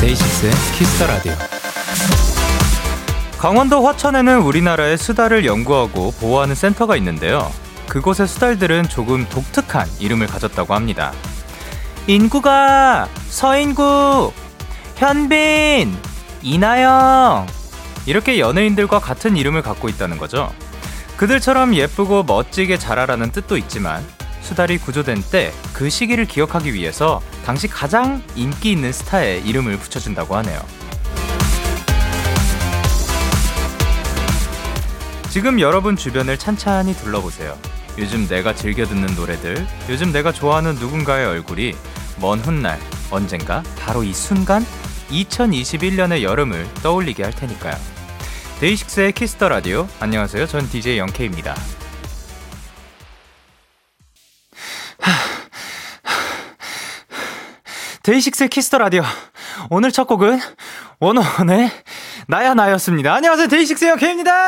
데이식스의 Kiss the Radio. 강원도 화천에는 우리나라의 수달을 연구하고 보호하는 센터가 있는데요. 그곳의 수달들은 조금 독특한 이름을 가졌다고 합니다. 인국아 서인국, 현빈, 이나영 이렇게 연예인들과 같은 이름을 갖고 있다는 거죠. 그들처럼 예쁘고 멋지게 자라라는 뜻도 있지만 수달이 구조된 때 그 시기를 기억하기 위해서 당시 가장 인기 있는 스타의 이름을 붙여준다고 하네요. 지금 여러분 주변을 찬찬히 둘러보세요. 요즘 내가 즐겨 듣는 노래들, 요즘 내가 좋아하는 누군가의 얼굴이 먼 훗날, 언젠가, 바로 이 순간, 2021년의 여름을 떠올리게 할 테니까요. DAY6의 Kiss the Radio. 안녕하세요. 전 DJ Young K입니다. DAY6의 Kiss the Radio. 오늘 첫 곡은 원어원의 나야 나였습니다. 안녕하세요. 데이식스 영케입니다.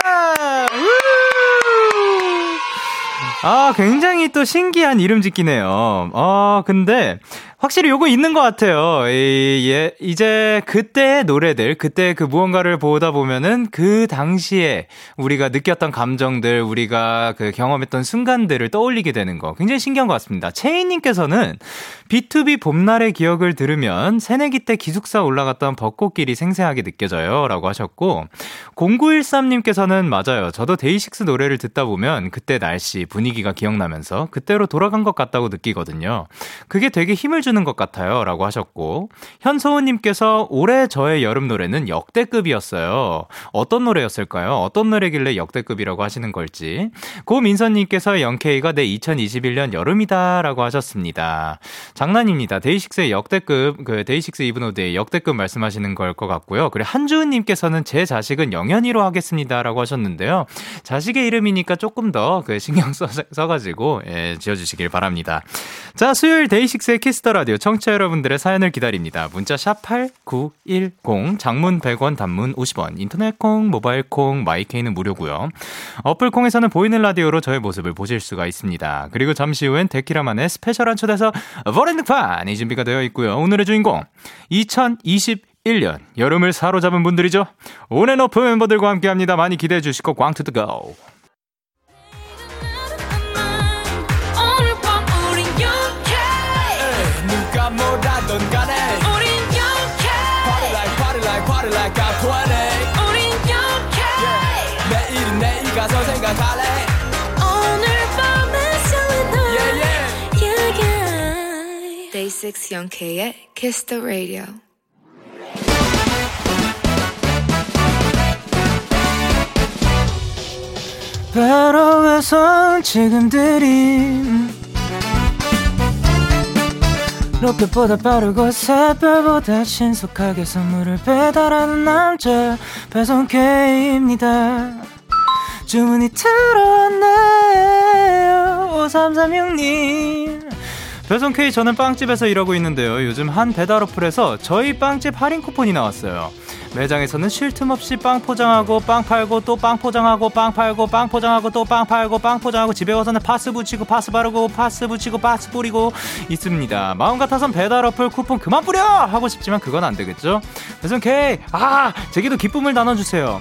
아, 굉장히 또 신기한 이름 짓기네요. 아, 근데 확실히 요거 있는 것 같아요. 이, 예, 이제 그때의 노래들, 그때 그 무언가를 보다 보면은 그 당시에 우리가 느꼈던 감정들, 우리가 그 경험했던 순간들을 떠올리게 되는 거 굉장히 신기한 것 같습니다. 채인님께서는 B2B 봄날의 기억을 들으면 새내기 때 기숙사 올라갔던 벚꽃길이 생생하게 느껴져요. 라고 하셨고, 0913님께서는 맞아요. 저도 데이식스 노래를 듣다 보면 그때 날씨, 분위기가 기억나면서 그때로 돌아간 것 같다고 느끼거든요. 그게 되게 힘을 주는 것 같아요. 라고 하셨고, 현소우님께서 올해 저의 여름 노래는 역대급이었어요. 어떤 노래였을까요? 어떤 노래길래 역대급이라고 하시는 걸지. 고민선님께서 Young K가 내 2021년 여름이다. 라고 하셨습니다. 장난입니다. DAY6의 역대급, 그 데이식스 이브노드의 역대급 말씀하시는 걸 것 같고요. 그리고 한주은님께서는 제 자식은 영현이로 하겠습니다. 라고 하셨는데요. 자식의 이름이니까 조금 더 그 신경 써, 써가지고, 예, 지어주시길 바랍니다. 자, 수요일 DAY6의 Kiss the Radio 청취자 여러분들의 사연을 기다립니다. 문자 샵 8910, 장문 100원, 단문 50원, 인터넷 콩, 모바일 콩, My K는 무료고요. 어플 콩에서는 보이는 라디오로 저의 모습을 보실 수가 있습니다. 그리고 잠시 후엔 데키라만의 스페셜한 초대서 버 렌드판이 준비가 되어 있고요. 오늘의 주인공 2021년 여름을 사로잡은 분들이죠. 온앤오프 멤버들과 함께합니다. 많이 기대해 주시고 광투드 고. 오늘 밤 우린 영케 누가 뭐라던 간에 우린 영케 Party like party like party like I'm 20 우린 영케 내일은 내일 가서 생각할래 6 영케의 Kiss the Radio. 바로에서 지금 들인 로켓보다 빠르고 새별보다 신속하게 선물을 배달하는 남자 배송 K입니다. 주문이 들어왔네요. 5336님 배송 K 저는 빵집에서 일하고 있는데요 요즘 한 배달 어플에서 저희 빵집 할인 쿠폰이 나왔어요 매장에서는 쉴 틈 없이 빵 포장하고 빵 팔고 또 빵 포장하고 빵 팔고 빵 포장하고 또 빵 팔고 빵 포장하고 집에 와서는 파스 붙이고 파스 바르고 파스 붙이고 파스 뿌리고 있습니다. 마음 같아선 배달 어플 쿠폰 그만 뿌려 하고 싶지만 그건 안 되겠죠. 배송 K 아 제게도 기쁨을 나눠주세요.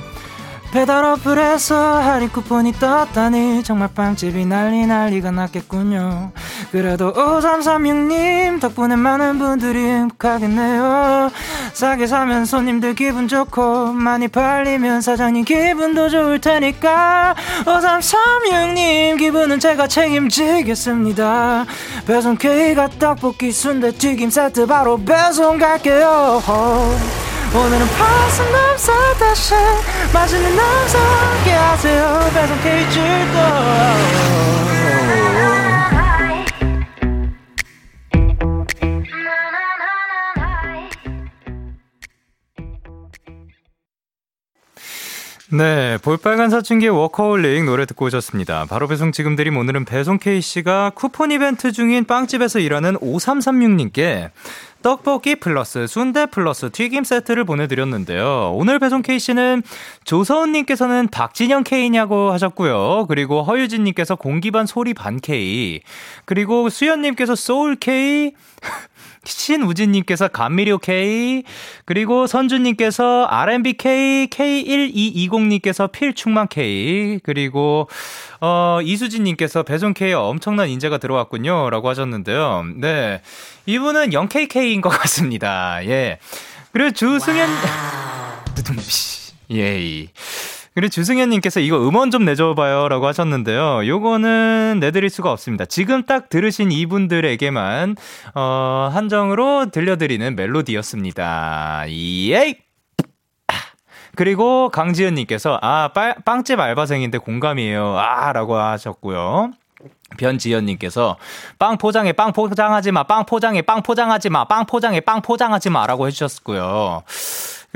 배달 어플에서 할인 쿠폰이 떴다니 정말 빵집이 난리 난리가 났겠군요. 그래도 5336님 덕분에 많은 분들이 행복하겠네요. 싸게 사면 손님들 기분 좋고 많이 팔리면 사장님 기분도 좋을 테니까 5336님 기분은 제가 책임지겠습니다. 배송 K가 떡볶이 순대 튀김 세트 바로 배송 갈게요 오늘은 파스 남사 다시 맛있는 남사 함께 하세요 배송 K 줄도 네, 볼빨간 사춘기의 워커홀릭 노래 듣고 오셨습니다. 바로 배송 지금 드림 오늘은 배송 K씨가 쿠폰 이벤트 중인 빵집에서 일하는 5336님께 떡볶이 플러스 순대 플러스 튀김 세트를 보내드렸는데요. 오늘 배송 K씨는 조서은님께서는 박진영 K냐고 하셨고요. 그리고 허유진님께서 공기반 소리 반 K. 그리고 수연님께서 소울 K. 신우진님께서 감미료 K, 그리고 선주님께서 R&B K, K1220님께서 필충만 K, 그리고, 어, 이수진님께서 배송 K 엄청난 인재가 들어왔군요. 라고 하셨는데요. 네. 이분은 0KK인 것 같습니다. 예. 그리고 주승현, 예이. 그리고 주승현님께서 이거 음원 좀 내줘봐요 라고 하셨는데요. 요거는 내드릴 수가 없습니다. 지금 딱 들으신 이분들에게만, 어, 한정으로 들려드리는 멜로디였습니다. 예이! 그리고 강지현님께서, 아, 빨, 빵집 알바생인데 공감이에요. 아, 라고 하셨고요. 변지연님께서 빵 포장해 빵 포장하지 마빵 포장해 빵 포장하지 마빵 포장해 빵 포장하지 마라고 해주셨고요.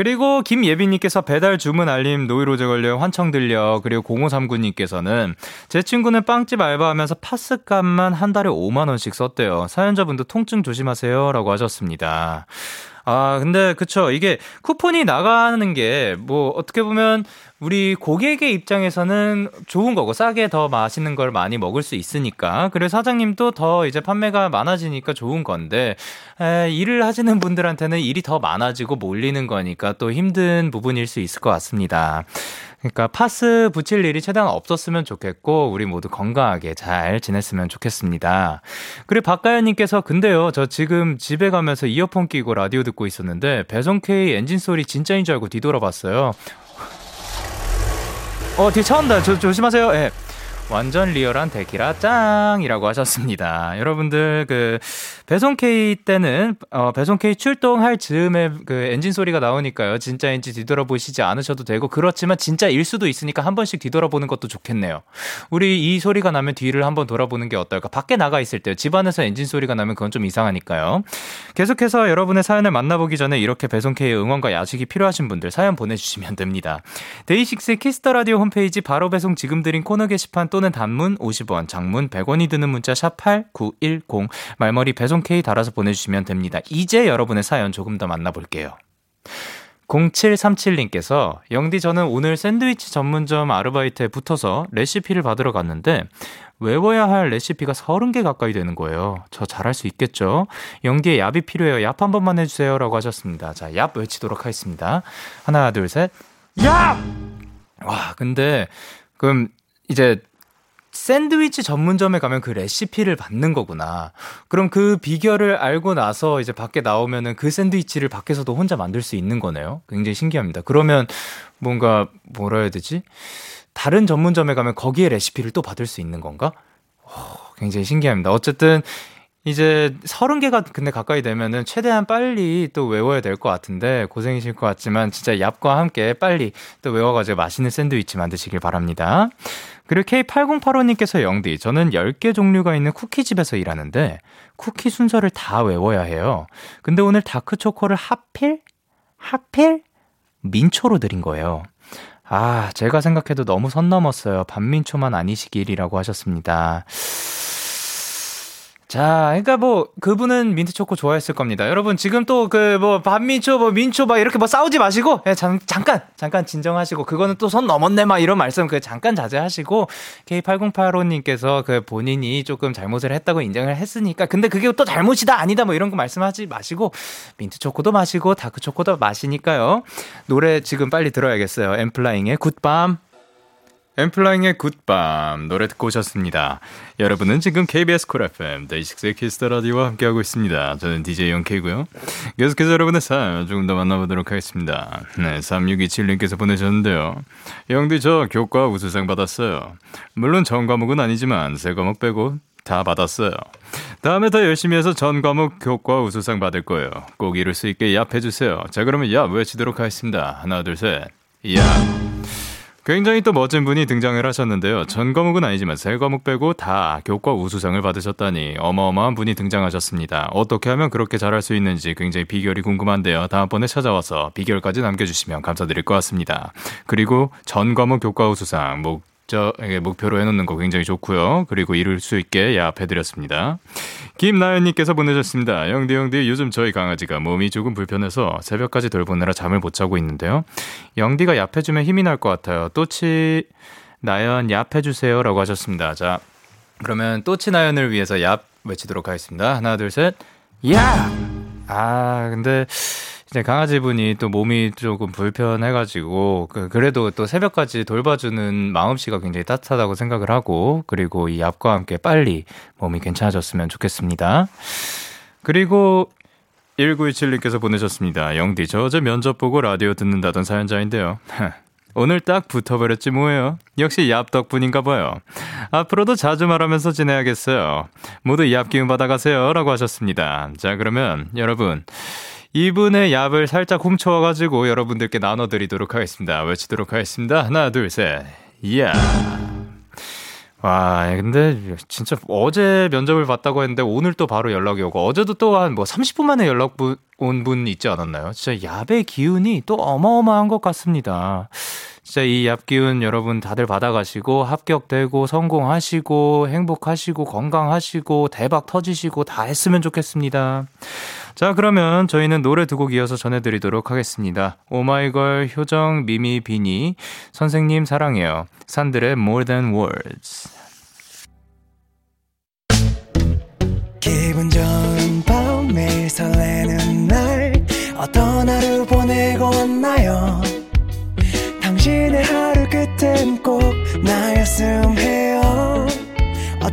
그리고 김예빈님께서 배달 주문 알림 노이로제 걸려 환청 들려 그리고 0539님께서는 제 친구는 빵집 알바하면서 파스 값만 한 달에 5만 원씩 썼대요. 사연자분도 통증 조심하세요 라고 하셨습니다. 아, 근데 그쵸. 이게 쿠폰이 나가는 게 뭐 어떻게 보면 우리 고객의 입장에서는 좋은 거고 싸게 더 맛있는 걸 많이 먹을 수 있으니까 그래서 사장님도 더 이제 판매가 많아지니까 좋은 건데 에, 일을 하시는 분들한테는 일이 더 많아지고 몰리는 거니까 또 힘든 부분일 수 있을 것 같습니다. 그러니까 파스 붙일 일이 최대한 없었으면 좋겠고 우리 모두 건강하게 잘 지냈으면 좋겠습니다. 그리고 박가연님께서 근데요 저 지금 집에 가면서 이어폰 끼고 라디오 듣고 있었는데 배송 K 엔진 소리 진짜인 줄 알고 뒤돌아봤어요. 어, 뒤에 차 온다. 조, 조심하세요. 예. 네. 완전 리얼한 데키라 짱이라고 하셨습니다. 여러분들 그 배송 K 때는 어 배송 K 출동할 즈음에 그 엔진 소리가 나오니까요. 진짜인지 뒤돌아보시지 않으셔도 되고 그렇지만 진짜일 수도 있으니까 한 번씩 뒤돌아보는 것도 좋겠네요. 우리 이 소리가 나면 뒤를 한번 돌아보는 게 어떨까? 밖에 나가 있을 때 집안에서 엔진 소리가 나면 그건 좀 이상하니까요. 계속해서 여러분의 사연을 만나보기 전에 이렇게 배송 K의 응원과 야식이 필요하신 분들 사연 보내주시면 됩니다. DAY6 Kiss the Radio 홈페이지 바로 배송 지금 드림 코너 게시판 또 또는 단문 50원, 장문 100원이 드는 문자 샵 8910 말머리 배송 K 달아서 보내주시면 됩니다. 이제 여러분의 사연 조금 더 만나볼게요. 0737님께서 영디 저는 오늘 샌드위치 전문점 아르바이트에 붙어서 레시피를 받으러 갔는데 외워야 할 레시피가 30개 가까이 되는 거예요. 저 잘할 수 있겠죠? 영디의 얍이 필요해요. 얍 한 번만 해주세요. 라고 하셨습니다. 자, 얍 외치도록 하겠습니다. 하나, 둘, 셋. 얍! 와, 근데, 그럼 이제 샌드위치 전문점에 가면 그 레시피를 받는 거구나. 그럼 그 비결을 알고 나서 이제 밖에 나오면은 그 샌드위치를 밖에서도 혼자 만들 수 있는 거네요. 굉장히 신기합니다. 그러면 뭔가 뭐라 해야 되지? 다른 전문점에 가면 거기에 레시피를 또 받을 수 있는 건가? 오, 굉장히 신기합니다. 어쨌든 이제 서른 개가 근데 가까이 되면은 최대한 빨리 또 외워야 될 것 같은데 고생이실 것 같지만 진짜 얍과 함께 빨리 또 외워가지고 맛있는 샌드위치 만드시길 바랍니다. 그리고 K8085님께서 영디, 저는 10개 종류가 있는 쿠키집에서 일하는데 쿠키 순서를 다 외워야 해요. 근데 오늘 다크초코를 하필? 하필? 민초로 드린 거예요. 아, 제가 생각해도 너무 선 넘었어요. 반민초만 아니시길이라고 하셨습니다. 자, 그러니까 뭐 그분은 민트 초코 좋아했을 겁니다. 여러분 지금 또 그 뭐 반민초 뭐 민초 막 이렇게 뭐 싸우지 마시고 예, 잠, 잠깐 잠깐 진정하시고 그거는 또 선 넘었네 막 이런 말씀 그 잠깐 자제하시고 K8085님께서 그 본인이 조금 잘못을 했다고 인정을 했으니까 근데 그게 또 잘못이다 아니다 뭐 이런 거 말씀하지 마시고 민트 초코도 마시고 다크 초코도 마시니까요. 노래 지금 빨리 들어야겠어요. N.Flying의 굿밤 N.Flying의 굿밤 노래 듣고 오셨습니다. 여러분은 지금 KBS 쿨 FM 데이식스의 키스터 라디오와 함께하고 있습니다. 저는 DJ Young K고요. 계속해서 여러분의 사연 조금 더 만나보도록 하겠습니다. 네, 3627님께서 보내셨는데요. 영디 저 교과 우수상 받았어요. 물론 전 과목은 아니지만 새 과목 빼고 다 받았어요. 다음에 더 열심히 해서 전 과목 교과 우수상 받을 거예요. 꼭 이룰 수 있게 얍 해주세요. 자 그러면 얍 외치도록 하겠습니다. 하나 둘 셋. 얍. 굉장히 또 멋진 분이 등장을 하셨는데요. 전 과목은 아니지만 세 과목 빼고 다 교과 우수상을 받으셨다니 어마어마한 분이 등장하셨습니다. 어떻게 하면 그렇게 잘할 수 있는지 굉장히 비결이 궁금한데요. 다음번에 찾아와서 비결까지 남겨주시면 감사드릴 것 같습니다. 그리고 전 과목 교과 우수상 목 저에게 목표로 해놓는 거 굉장히 좋고요. 그리고 이룰 수 있게 야합해드렸습니다. 김나연님께서 보내셨습니다. 영디 영디 요즘 저희 강아지가 몸이 조금 불편해서 새벽까지 돌보느라 잠을 못 자고 있는데요. 영디가 얍해주면 힘이 날 것 같아요. 또치 나연 얍해주세요라고 하셨습니다. 자 그러면 또치 나연을 위해서 얍 외치도록 하겠습니다. 하나 둘 셋. 야! 아 근데 이제 강아지분이 또 몸이 조금 불편해가지고 그 그래도 또 새벽까지 돌봐주는 마음씨가 굉장히 따뜻하다고 생각을 하고 그리고 이 얍과 함께 빨리 몸이 괜찮아졌으면 좋겠습니다. 그리고 1927님께서 보내셨습니다. 영디, 저 어제 면접 보고 라디오 듣는다던 사연자인데요. 오늘 딱 붙어버렸지 뭐예요. 역시 얍 덕분인가 봐요. 앞으로도 자주 말하면서 지내야겠어요. 모두 얍 기운 받아가세요. 라고 하셨습니다. 자, 그러면 여러분. 이분의 얍을 살짝 훔쳐와가지고 여러분들께 나눠드리도록 하겠습니다. 외치도록 하겠습니다. 하나, 둘, 셋. 이야. 와, 근데 진짜 어제 면접을 봤다고 했는데 오늘 또 바로 연락이 오고 어제도 또 한 뭐 30분 만에 연락 온 분 있지 않았나요? 진짜 얍의 기운이 또 어마어마한 것 같습니다. 진짜 이 얍 기운 여러분 다들 받아가시고 합격되고 성공하시고 행복하시고 건강하시고 대박 터지시고 다 했으면 좋겠습니다. 자, 그러면 저희는 노래 두 곡 이어서 전해드리도록 하겠습니다. 오마이걸, 효정, 미미, 비니, 선생님 사랑해요. 산들의 More Than Words. 기분 좋은 밤 매일 설레는 날 어떤 하루 보내고 왔나요 당신의 하루 끝엔 꼭 나였음 해요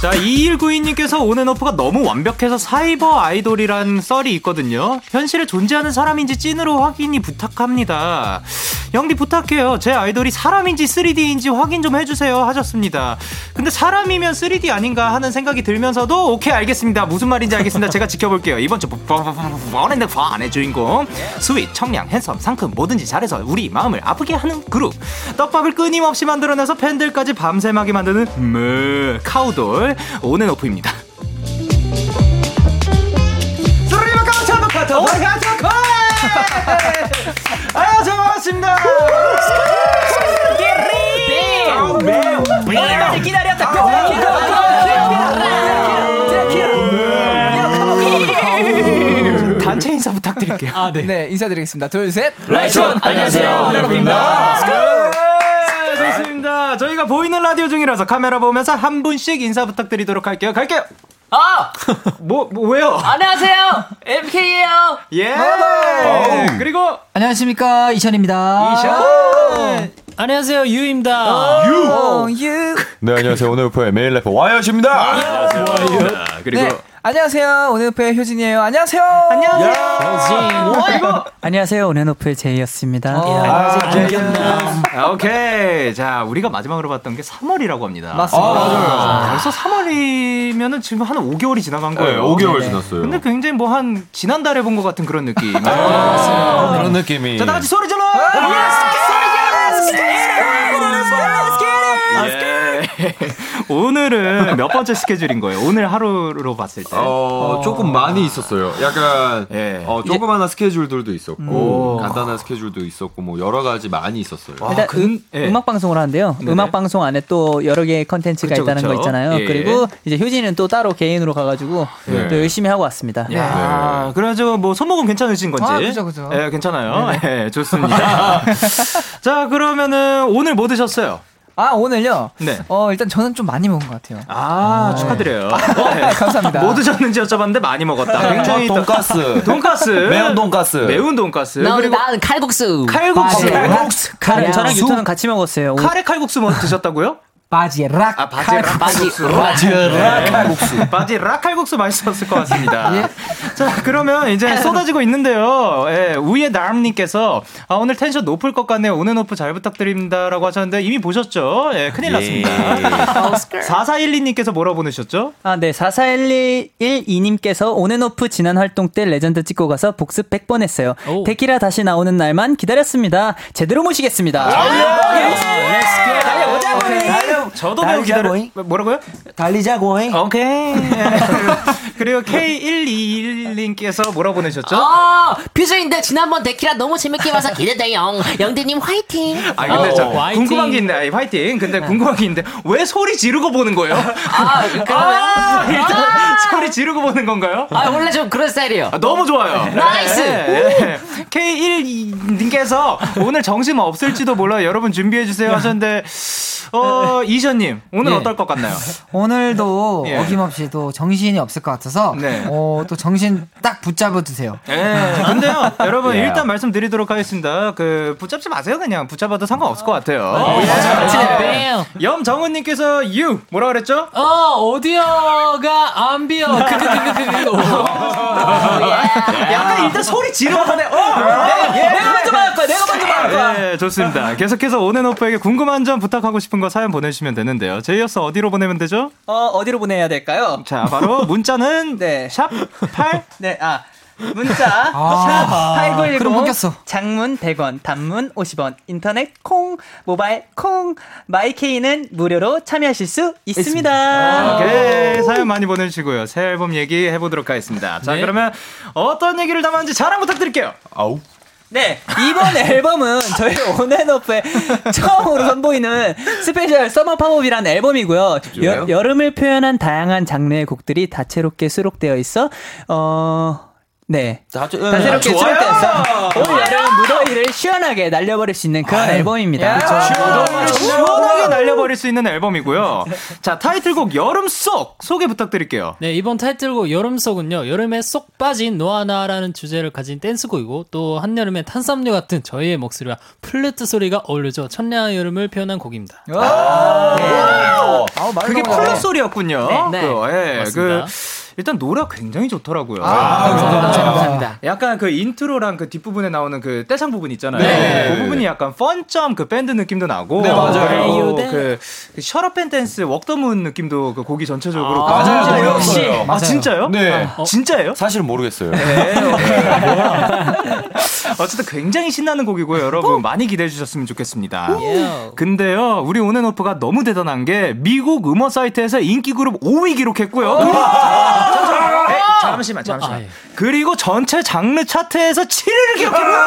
자, 2192님께서 오는 오프가 너무 완벽해서 사이버 아이돌이란 썰이 있거든요. 현실에 존재하는 사람인지 찐으로 확인이 부탁합니다. 영디 부탁해요. 제 아이돌이 사람인지 3D인지 확인 좀 해주세요. 하셨습니다. 근데 사람이면 3D 아닌가 하는 생각이 들면서도 오케이, 알겠습니다. 무슨 말인지 알겠습니다. 제가 지켜볼게요. 이번 주 버렌드 안의 주인공. Sweet, 청량, handsome, 상큼, 뭐든지 잘해서 우리 마음을 아프게 하는 그룹. 떡밥을 끊임없이 만들어내서 팬들까지 밤샘하게 만드는 무 카우돌. ONF입니다. 아, 저 반갑습니다. 단체 인사 부탁드릴게요. 아, 네. 네, 인사드리겠습니다. 둘, 셋. Lights on 안녕하세요. ONF입니다. 네. 저희가 보이는 라디오 중이라서 카메라 보면서 한 분씩 인사 부탁드리도록 할게요. 갈게요. 아! 뭐, 뭐 왜요? 안녕하세요! MK예요! 예. 그리고 안녕하십니까. 이션입니다. 이샤. 안녕하세요, U입니다. 어, U. 네, 안녕하세요. ONF의 메인 래퍼 Wyatt입니다. 그리고 네. 안녕하세요. 오늘의 효진이에요. 안녕하세요. 그리고 안녕하세요. 온앤오프의 제이였습니다. 어, 아, 오케이. 자, 우리가 마지막으로 봤던 게 3월이라고 합니다. 맞습니다. 아, 벌써 3월이면은 지금 한 5개월이 지나간 네, 거예요. 5개월 지났어요. 근데 굉장히 뭐 한 지난달에 본 것 같은 그런 느낌. 그런 느낌이. 자, 다 같이 소리 질러! 예. 오늘은 몇 번째 스케줄인 거예요? 오늘 하루로 봤을 때. 어, 조금 많이 있었어요. 약간 예. 어, 조그마한 스케줄들도 있었고 간단한 스케줄도 있었고 뭐 여러 가지 많이 있었어요. 일단 그- 음, 예. 음악 방송을 하는데요. 네네. 음악 방송 안에 또 여러 개의 컨텐츠가 그쵸, 있다는 그쵸. 거 있잖아요. 예. 그리고 이제 효진이는 또 따로 개인으로 가가지고 네. 또 열심히 하고 왔습니다. 야, 그래가지고 뭐 손목은 괜찮으신 건지? 아, 그죠, 그죠. 예, 괜찮아요. 예, 좋습니다. 자, 그러면은 오늘 뭐 드셨어요? 아, 오늘요? 네. 어, 일단 저는 좀 많이 먹은 것 같아요. 아, 축하드려요. 네. 감사합니다. 뭐 드셨는지 여쭤봤는데 많이 먹었다. 저 굉장히 또- 돈가스. 돈가스. 매운 돈가스. 매운 돈가스. 나, 그리고 난 칼국수. 칼국수. 칼국수. 저랑 칼국수. 유토는 같이 먹었어요. 오- 카레 칼국수 뭐 드셨다고요? 바지락. 아, 바지락 칼국수. 바지락 칼국수. 바지락 칼국수 맛있었을 것 같습니다. 자, 그러면 이제 쏟아지고 있는데요. 예, 우예 나름님께서 아, 오늘 텐션 높을 것 같네요. ONF 잘 부탁드립니다라고 하셨는데 이미 보셨죠? 예, 큰일 났습니다. 4412님께서 뭐라 보내셨죠? 아, 네. 4412님께서 ONF 지난 활동 때 레전드 찍고 가서 복습 100번 했어요. 오. 데키라 다시 나오는 날만 기다렸습니다. 제대로 모시겠습니다. 저도 매우 기다려. 뭐라고요? 달리자 going. 오케이. 그리고 K121님께서 뭐라 보내셨죠? 아, Fuse인데 지난번 데키라 너무 재밌게 봐서 기대돼요. 영디님 화이팅. 아 근데 저 어, 화이팅. 궁금한 게 있는데 아니, 화이팅. 근데 궁금한 게 있는데 왜 소리 지르고 보는 거예요? 아, 그러면 아, 일단 소리 지르고 보는 건가요? 아, 원래 좀 그런 스타일이에요. 아, 너무 좋아요. nice. 네. K1님께서 오늘 정신 없을지도 몰라요. 여러분 준비해 주세요 하셨는데, 어, 이션님, 오늘 예. 어떨 것 같나요? 오늘도 예. 어김없이 또 정신이 없을 것 같아서 네. 어, 또 정신 딱 붙잡아 두세요. 예. 근데요, 여러분, 일단 말씀드리도록 하겠습니다. 그, 붙잡지 마세요, 그냥. 붙잡아도 상관없을 것 같아요. 예. 뱀. 염정은님께서 유 뭐라 그랬죠? 어, 오디오가 안 비어. 그그그그그. 약간 일단 소리 지르고네. 어, 내가 먼저 말할 거야. 내가 먼저 말할 거야. 네, 좋습니다. 계속해서 온앤오프에게 궁금한 점 부탁하고 싶은 거 사연 보내주시면 되는데요. 제이어스 어디로 보내면 되죠? 어, 어디로 보내야 될까요? 자, 바로 문자는 네. 샵 8. 네, 아. 문자 아, 샵8910 그럼 바뀌었어. 장문 100원 단문 50원 인터넷 콩 모바일 콩 마이케이는 무료로 참여하실 수 있습니다. 오케이. 사연 많이 보내주시고요. 새 앨범 얘기 해 보도록 하겠습니다. 자, 그러면 어떤 얘기를 담았는지 자랑 부탁드릴게요. 아우. 네, 이번 앨범은 저희 온앤오프의 처음으로 선보이는 special summer popup이라는 앨범이고요. 여, 여름을 표현한 다양한 장르의 곡들이 다채롭게 수록되어 있어, 어, 네. 다채롭게 수록되어 있어 올 여름 무더위를 시원하게 날려버릴 수 있는 그런 앨범입니다. 시원하게 날려버릴 수 있는 앨범이고요. 자, 타이틀곡 여름 쏙 소개 부탁드릴게요. 네, 이번 타이틀곡 여름 쏙은요, 여름에 쏙 빠진 너와나라는 주제를 가진 댄스곡이고, 또 한여름의 탄산수 같은 저희의 목소리와 플루트 소리가 어울려져 천년의 여름을 표현한 곡입니다. 아우, 말도 그게 안 돼. 플루트 소리였군요. 네. 그, 예, 맞습니다. 그 일단 노래가 굉장히 좋더라고요. 감사합니다. 약간 그 intro랑 그 뒷부분에 나오는 그 떼창 부분 있잖아요. 네. 그 부분이 약간 Fun점 그 밴드 느낌도 나고. 네, 맞아요. 그리고 그, 그 셔럽 밴 댄스 웍더문 느낌도 그 곡이 전체적으로. 맞아요. 굉장히 역시. 아, 맞아요. 진짜요? 네. 아, 진짜예요? 사실은 모르겠어요. 어쨌든 굉장히 신나는 곡이고요. 여러분 많이 기대해 주셨으면 좋겠습니다. 근데요, 우리 온앤오프가 너무 대단한 게 미국 음원 사이트에서 인기 그룹 5위 기록했고요. 잠시만, 네, 잠시만. 아, 예. 그리고 전체 장르 차트에서 7위를 기록했고요.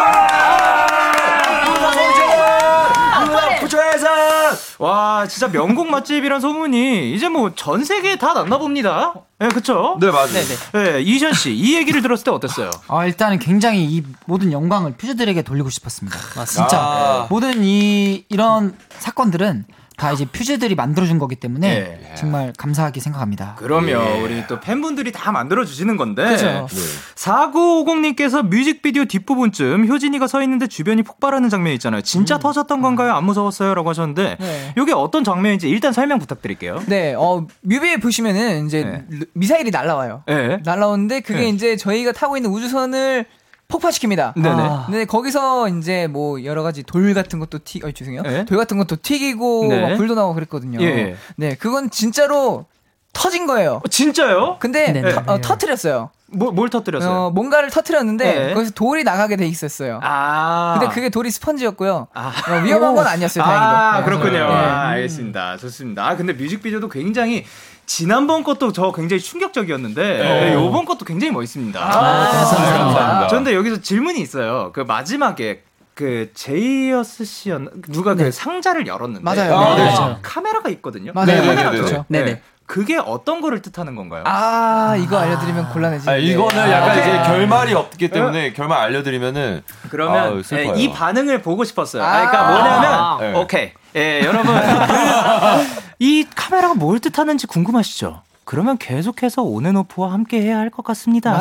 와, 진짜 명곡 맛집이란 소문이 이제 뭐 전 세계에 다 났나 봅니다. 예, 네, 그쵸? 네, 맞아요. 네, 이션 씨, 이 얘기를 들었을 때 어땠어요? 아, 일단은 굉장히 이 모든 영광을 퓨즈들에게 돌리고 싶었습니다. 진짜 아. 모든 이 이런 사건들은 다 이제 퓨즈들이 만들어준 거기 때문에 예. 정말 감사하게 생각합니다. 그러면 우리 또 팬분들이 다 만들어 주시는 건데. 그죠. 4950님께서 뮤직비디오 뒷부분쯤 효진이가 서 있는데 주변이 폭발하는 장면 있잖아요. 진짜 터졌던 건가요? 안 무서웠어요?라고 하셨는데 네. 이게 어떤 장면인지 일단 설명 부탁드릴게요. 네, 어, 뮤비에 보시면은 이제 네. 르- 미사일이 날라와요. 네. 날라오는데 그게 네. 이제 저희가 타고 있는 우주선을 폭파시킵니다. 네네. 아. 근데 거기서 이제 뭐 여러 가지 돌 같은 것도 튀, 어 죄송해요. 네. 돌 같은 것도 튀기고 네. 막 불도 나고 그랬거든요. 예. 네, 그건 진짜로 터진 거예요. 어, 진짜요? 근데 네네. 터, 어, 터트렸어요. 뭐, 뭘 터뜨렸어요? 어, 뭔가를 터트렸는데 네. 거기서 돌이 나가게 돼 있었어요. 아. 근데 그게 돌이 스펀지였고요. 아. 어, 위험한 건 아니었어요, 다행히도. 아, 네. 그렇군요. 네. 아, 알겠습니다. 좋습니다. 아, 근데 뮤직비디오도 굉장히 지난번 것도 저 굉장히 충격적이었는데 네, 요번 것도 굉장히 멋있습니다. 아, 감사합니다. 저런데 여기서 질문이 있어요. 그 마지막에 그 제이어스 씨였나 누가 그 상자를 열었는데 맞아요. 아, 네. 네. 카메라가 있거든요. 맞아요. 네, 네, 카메라 네, 네. 네. 그게 어떤 거를 뜻하는 건가요? 아, 이거 알려드리면 곤란해지. 아, 이거는 약간 이제 결말이 없기 때문에 결말 알려드리면은 그러면 슬퍼요. 예, 이 반응을 보고 싶었어요. 아, 아. 그러니까 뭐냐면 네. 어, 오케이. 예, 여러분. 그, 이 카메라가 뭘 뜻하는지 궁금하시죠? 그러면 계속해서 온앤오프와 함께 해야 할 것 같습니다.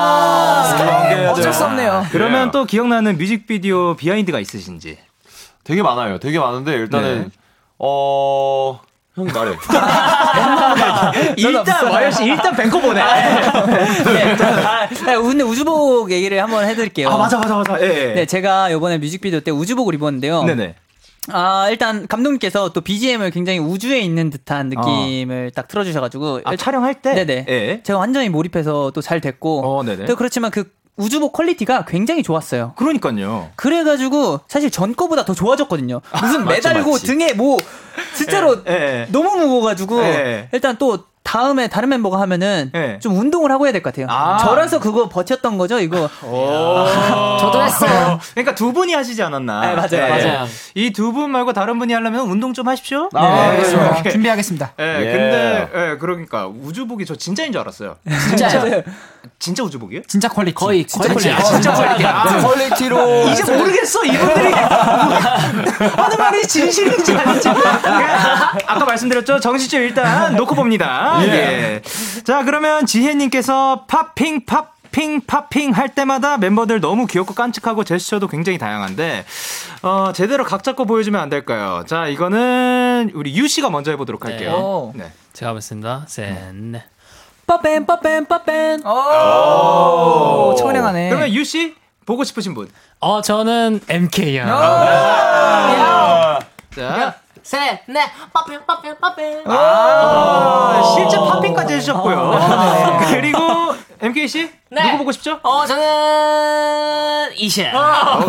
아, 어쩔 수 없네요. 그러면 네. 또 기억나는 뮤직비디오 비하인드가 있으신지. 되게 많아요. 되게 많은데 일단은 네. 어 형이 말해. 일단 와이어 씨 일단 뱅커 보내. 네. 아, 근데 우주복 얘기를 한번 해드릴게요. 아 맞아 맞아 맞아. 예. 네, 제가 요번에 뮤직비디오 때 우주복을 입었는데요. 네네. 아, 일단 감독님께서 또 BGM을 굉장히 우주에 있는 듯한 느낌을 딱 틀어주셔가지고. 아, 촬영할 때. 네네. 예. 제가 완전히 몰입해서 또 잘 됐고. 어, 네네. 또 그렇지만 그 우주복 quality가 굉장히 좋았어요. 그러니까요. 그래가지고 사실 전 거보다 더 좋아졌거든요. 무슨 맞지, 매달고 맞지. 등에 뭐 진짜로 예, 예. 너무 무거워가지고 예. 일단 또 다음에 다른 멤버가 하면은 예. 좀 운동을 하고 해야 될 것 같아요. 아. 저라서 그거 버텼던 거죠, 이거. 저도 했어요. 그러니까 두 분이 하시지 않았나. 네, 맞아요, 맞아요. 이 두 분 말고 다른 분이 하려면 운동 좀 하십시오. 네, 네, 알겠습니다. 이렇게. 준비하겠습니다. 예, 예. 근데 예, 그러니까 우주복이 저 진짜인 줄 알았어요. 진짜요? 진짜 우주복이에요? 진짜 quality. 거의 진짜 quality. quality. 아, 진짜 quality. 아, quality로 이제 모르겠어 이분들이 하는 말이 진실인지 아닌지. 아까 말씀드렸죠 정신줄 일단 놓고 봅니다. 예. 자 그러면 지혜님께서 팝핑 팝. 핑 팝핑 할 때마다 멤버들 너무 귀엽고 깐직하고 제스처도 굉장히 다양한데 어 제대로 각 잡고 보여주면 안 될까요? 자 이거는 우리 유 씨가 먼저 해보도록 할게요. 오. 네. 제가 하겠습니다. 셋, 넷. 빠뺀, 빠뺀, 빠뺀. 오, 청량하네. 그러면 유 씨 보고 싶으신 분. 어, 저는 MK요. 자 셋, 넷, 빠삐, 빠삐, 빠삐. 아, 실제 팝핑까지 해주셨고요. 그리고 MK 씨 네. 누구 보고 싶죠? 어, 저는 이시야.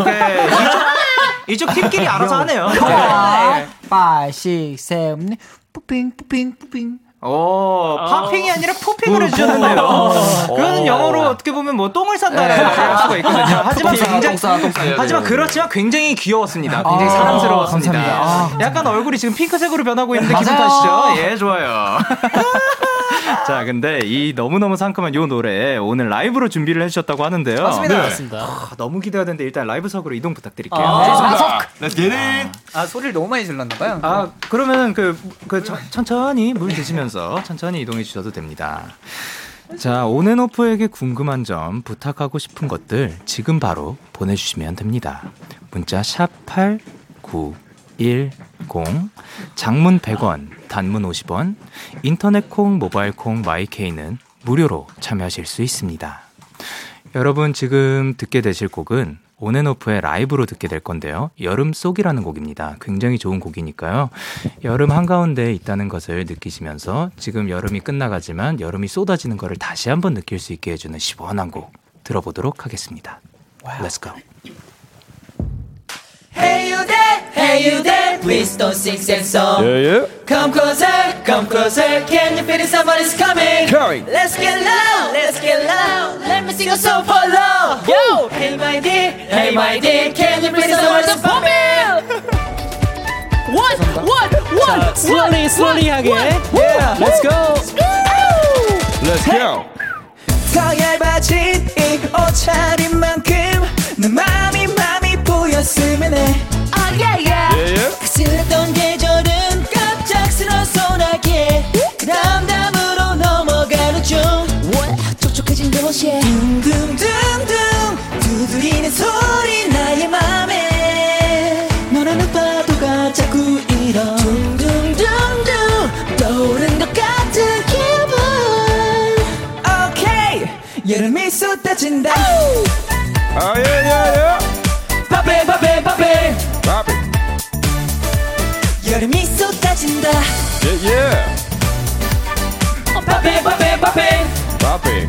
오케이 이쪽, 이쪽 팀끼리 알아서 하네요. 네. 5, 6, 7, 8. 뿌핑, 뿌핑, 뿌핑. 오, 팝핑이 아니라 푸핑을 해주셨는데요. 그거는 영어로 어떻게 보면 뭐 똥을 싼다라고 할 수가 있거든요. 하지만 굉장히, 하지만 그렇지만 굉장히 귀여웠습니다. 굉장히 아, 사랑스러웠습니다. 감사합니다. 약간 얼굴이 지금 핑크색으로 변하고 있는데 기분. 탓이죠? 예, 좋아요. 자, 근데 이 너무너무 상큼한 요 노래 오늘 라이브로 준비를 해주셨다고 하는데요. 맞습니다. 네. 맞습니다. 아, 너무 기대가 되는데 일단 라이브석으로 이동 부탁드릴게요. Let's get it. 아, 소리를 너무 많이 질렀나봐요. 아, 그러면 그, 그, 천- 천천히 물 드시면서 천천히 이동해 주셔도 됩니다. 자, 온앤오프에게 궁금한 점, 부탁하고 싶은 것들 지금 바로 보내주시면 됩니다. 문자 샵8910, 장문 100원, 단문 50원, 인터넷 콩, 모바일 콩, 마이케이는 무료로 참여하실 수 있습니다. 여러분 지금 듣게 되실 곡은 온앤오프의 라이브로 듣게 될 건데요. 여름 속이라는 곡입니다. 굉장히 좋은 곡이니까요. 여름 한가운데에 있다는 것을 느끼시면서 지금 여름이 끝나가지만 여름이 쏟아지는 것을 다시 한번 느낄 수 있게 해주는 시원한 곡 들어보도록 하겠습니다. Let's go. Hey hey you there, please don't sing sad song. Yeah, yeah. Come closer, come closer, can you feel it? Somebody's coming. Coming. Let's get loud, let's get loud. Let me sing a song for love. Yo, hey my dear, hey my dear, can you feel it? Somebody's coming. What, what, what, slowly, slowly 하게. Yeah, Let's go. Let's go. 더 얇아진 이 옷차림만큼 내 맘이 맘이 보였으면 해 oh, yeah, yeah. Yeah, yeah. 그슬했던 계절은 갑작스런 소나기에 그 다음 다음으로 넘어가는 중 촉촉해진 도시에 둥둥둥둥 두드리는 소리 나의 맘에 너라는 파도가 자꾸 일어 둥둥둥둥 떠오른 것 같은 기분 오케이 여름이 쏟아진다 Ah, yeah, yeah, yeah. 파 여름이 쏟아진다 Yeah, yeah. 파페 파페 파페 Pop it.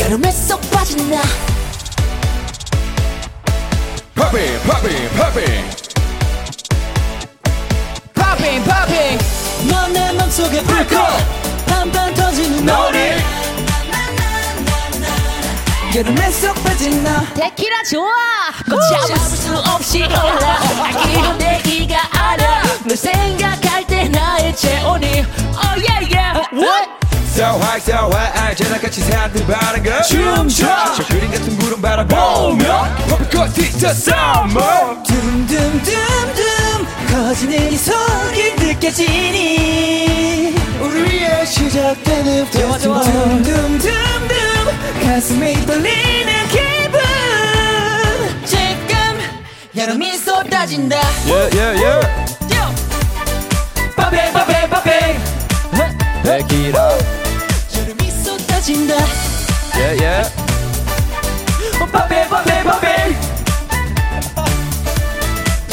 여름에 쏙 빠진다 it, pop it. 파핑 파핑 넌내 맘속에 불꽃 여름에 쏙 빠진 나. 데키라 좋아. 걷잡을 수 없이 올라 아끼고 내기가 알아 널 생각할 때 나의 체온이. Oh yeah yeah. What? 서활 서활 알잖아 같이 사람들 바란 걸. 춤춰. 저 그림 같은 구름 바라보며 퍼붓고 있어 summer. 둠둠둠둠. 커지는 이 소리 느껴지니. 우리의 시작되는 둠둠둠둠. 가슴이 떨리는 기분. 지금 여름이 쏟아진다. 예예예. 빠베 빠베 빠베. 베기라. 여름이 쏟아진다. 예예. 빠베 빠베 빠베.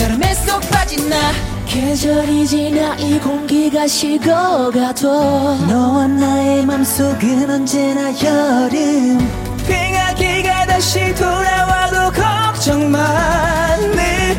여름에 쏙 빠진 나 계절이 지나 이 공기가 식어가도 너와 나의 맘속은 언제나 여름. 빙하기가 다시 돌아와도 걱정 마늘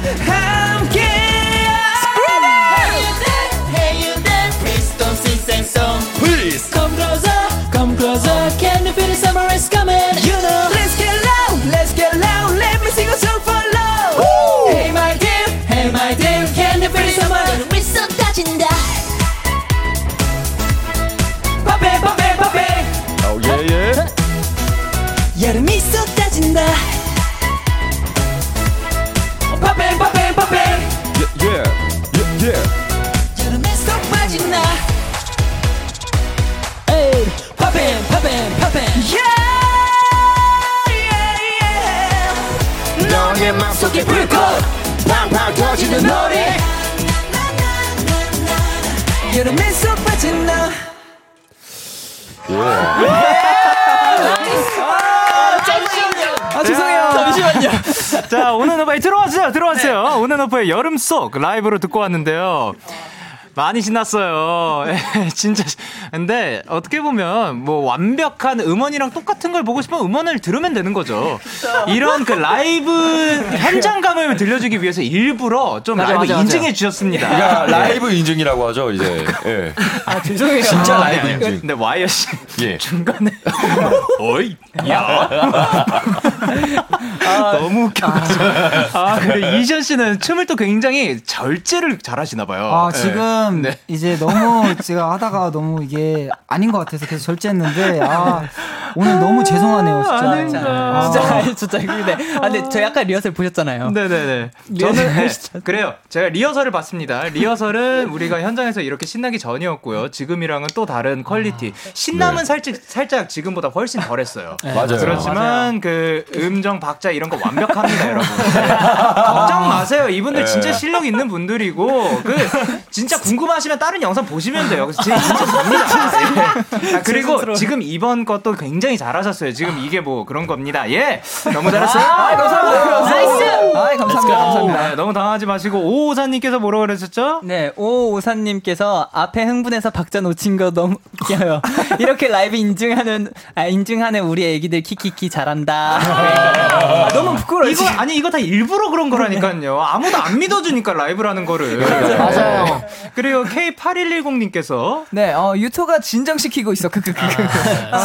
팡팡 터지는 노래 여름에 쏙 빠진 나 아 죄송해요. 잠시만요. 자, 오늘 오빠에 들어왔어요. 들어왔어요. 오늘 오빠의 여름 속 라이브로 듣고 왔는데요. 많이 신났어요. 예, 진짜. 근데 어떻게 보면 뭐 완벽한 음원이랑 똑같은 걸 보고 싶으면 음원을 들으면 되는 거죠. 이런 그 라이브 현장감을 들려주기 위해서 일부러 좀 맞아, 라이브 맞아. 인증해 주셨습니다. 그러니까 라이브 인증이라고 하죠 이제. 예. 아, 죄송해요. 진짜 아, 라이브 네. 인증. 근데 와이엇 씨 예. 중간에 어이 야 너무 웃겨가지고 아 그래 이션 씨는 춤을 또 굉장히 절제를 잘 하시나 봐요. 아 네. 지금 네. 이제 너무 제가 하다가 너무 이게 아닌 것 같아서 계속 절제했는데 아 오늘 너무 죄송하네요 진짜. 아닌가. 아. 진짜, 아니, 진짜. 근데, 아, 근데 저 약간 리허설 보셨잖아요. 네네네. 저는 네, 그래요. 제가 리허설을 봤습니다. 리허설은 우리가 현장에서 이렇게 신나기 전이었고요. 지금이랑은 또 다른 quality. 신남은 네. 살짝 살짝 지금보다 훨씬 덜했어요. 맞아요. 그렇지만 그 음정 박자 이런 거 완벽합니다, 여러분. 네. 걱정 마세요. 이분들 진짜 실력 있는 분들이고 그 진짜 궁금하시면 다른 영상 보시면 돼요. 그래서 제 진짜 됩니다. 예. 아, 그리고 지금 이번 것도 굉장히 잘하셨어요. 지금 이게 뭐 그런 겁니다. 예, 너무 잘했어요. 아, 감사합니다. nice. 아, 감사합니다. 감사합니다. 네, 너무 당하지 마시고 오오사님께서 뭐라고 그러셨죠? 네, 오오사님께서 앞에 흥분해서 박자 놓친 거 너무 웃겨요. 이렇게 라이브 인증하는, 아, 인증하는 우리 애기들 키키키 잘한다. 아, 너무 부끄러워. 이거 아니 이거 다 일부러 그런 거라니까요. 아무도 안 믿어주니까 라이브라는 거를. 맞아요. 그리고 K8110님께서 네, 어, 유토가 진정시키고 있어. 크크크.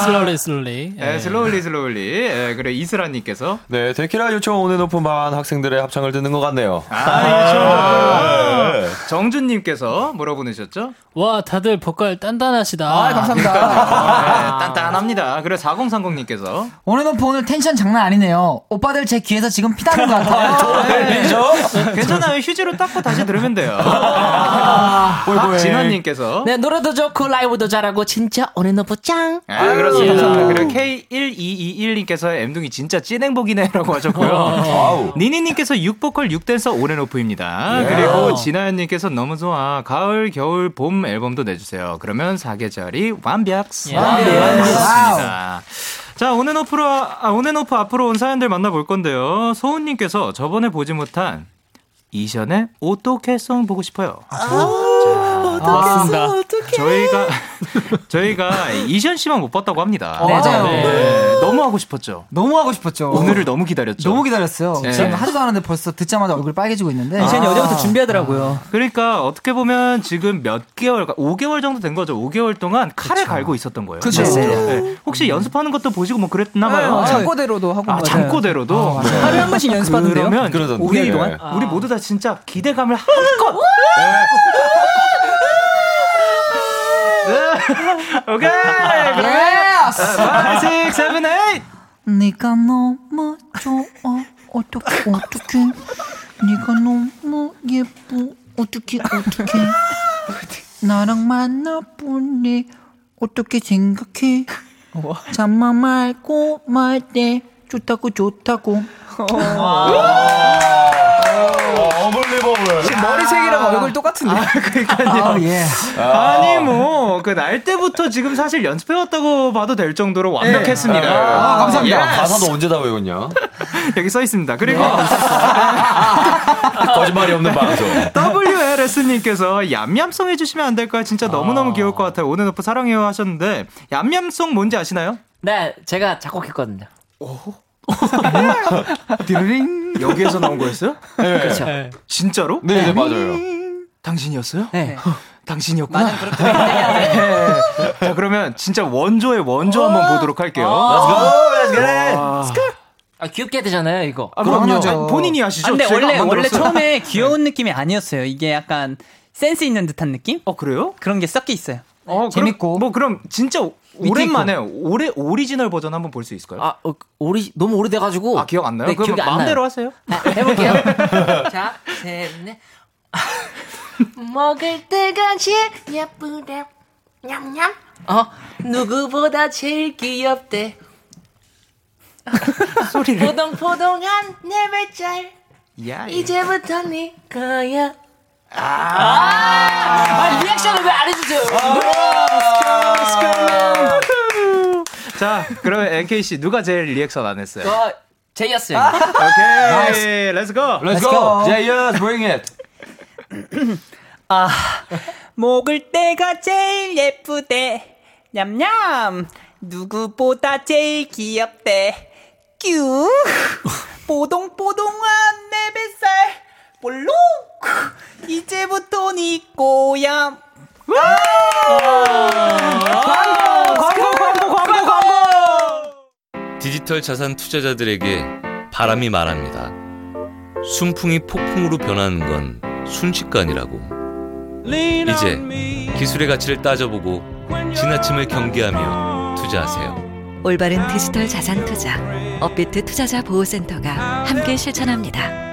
slowly slowly. 예, slowly slowly. 예, 그래 이슬아 님께서 네, 데키라 요청 오늘 높은 반 학생들의 합창을 듣는 것 같네요. 아, 그렇죠. 정준님께서 뭐라고 보내셨죠? 와 다들 보컬 단단하시다. 아, 감사합니다. 네, 단단합니다. 그래 4030님께서 오늘 높 오늘 텐션 장난 아니네요. 오빠들 제 귀에서 지금 피나는 것 같아요. 네. 괜찮아요. 휴지로 닦고 다시 들으면 돼요. 박진원님께서 네 노래도 좋고 라이브도 잘하고 진짜 오늘 너무 짱 아, 그렇습니다. 그리고 K1221님께서 엠둥이 진짜 찐행복이네 라고 하셨고요. 니니님께서 6보컬 6댄서 오렌오프입니다. 그리고 진아연님께서 너무 좋아. 가을, 겨울, 봄 앨범도 내주세요. 그러면 사계절이 완벽. 완벽습니다. 자, 온앤오프로, 아, 온앤오프 앞으로 온 사연들 만나볼 건데요. 소은님께서 저번에 보지 못한 이션의 오토캐송 보고 싶어요. 맞습니다. 저희가 저희가 이션 씨만 못 봤다고 합니다. 어, 맞아요. 네, 너무 하고 싶었죠. 너무 하고 싶었죠. 오늘을 너무 기다렸죠. 너무 기다렸어요. 네. 지금 하지도 않았는데 벌써 듣자마자 얼굴 빨개지고 있는데. 이션이 어제부터 준비하더라고요. 그러니까 어떻게 보면 지금 몇 개월, 5개월 정도 된 거죠. 5개월 동안 칼을 갈고 있었던 거예요. 그쵸. 네. 네. 네. 혹시 연습하는 것도 보시고 뭐 그랬나 봐요. 아, 잠꼬대로도 하고. 아. 잠꼬대로도. 하루에 한 번씩 연습하던데요? 그러면 그러던데. 우리 네. 동안 우리 모두 다 진짜 기대감을 한껏. 네. 오케이. Yes! 5, 6, 7, 8. 네가 너무 좋아 어떡해 어떡해 네가 너무 예뻐 어떡해 어떡해 나랑 만나보니 어떻게 생각해? 잠만 말고 말해 좋다고 좋다고. Unbelievable. 머리색이랑 얼굴 똑같은데. 그러니까요. 아, 예. 아니 뭐 그 날 때부터 지금 사실 연습해 왔다고 봐도 될 정도로 완벽했습니다. 아, 감사합니다. 예. 가사도 언제 다 외웠냐? 여기 써 있습니다. 그리고 거짓말이 없는 방송. WLS님께서 얌얌송 해주시면 안 될까요? 진짜 너무너무 귀여울 것 같아요. 오늘 오프 사랑해요 하셨는데 얌얌송 뭔지 아시나요? 네, 제가 작곡했거든요. 디르링 여기에서 나온 거였어요? 그렇죠. 진짜로? 네, 네, 맞아요. 당신이었어요? 네. 당신이었구나. 네. 자 그러면 진짜 원조의 원조 한번 보도록 할게요. 아, 귀엽게 되잖아요, 이거. 아, 그럼요. 그럼요. 본인이 아시죠? 아, 근데 원래 안 원래. 처음에 귀여운 느낌이 아니었어요. 이게 약간 센스 있는 듯한 느낌? 어 그래요? 그런 게 섞여 있어요. 어, 재밌고. 그럼, 뭐 그럼 진짜 오랜만에 오래 오리지널 버전 한번 볼 수 있을까요? 아, 어, 오리, 너무 오래돼가지고. 아, 기억 안 나요? 네, 그럼 마음대로. 하세요. 아, 해볼게요. 자, 셋, 넷. 먹을 때가 제일 예쁘대. 냠냠. 어, 누구보다 제일 귀엽대. 소리를. 포동포동한 내. 야, 이제부터 네 거야. 아, 아, 리액션을 왜 안 해주세요? 자, 그러면 MK 씨 누가 제일 리액션 안 했어요? 저, 제이어스요. 오케이, let's go. Let's go. J-US, bring it. 아, 먹을 때가 제일 예쁘대. 냠냠. 누구보다 제일 귀엽대. 뀨. 뽀동뽀동한 내 뱃살. 볼록. 이제부터 내 꼬야. 광고, 광고, 광고, 광고. 디지털 자산 투자자들에게 바람이 말합니다. 순풍이 폭풍으로 변하는 건 순식간이라고. 이제 기술의 가치를 따져보고 지나침을 경계하며 투자하세요. 올바른 디지털 자산 투자 업비트 투자자 보호센터가 함께 실천합니다.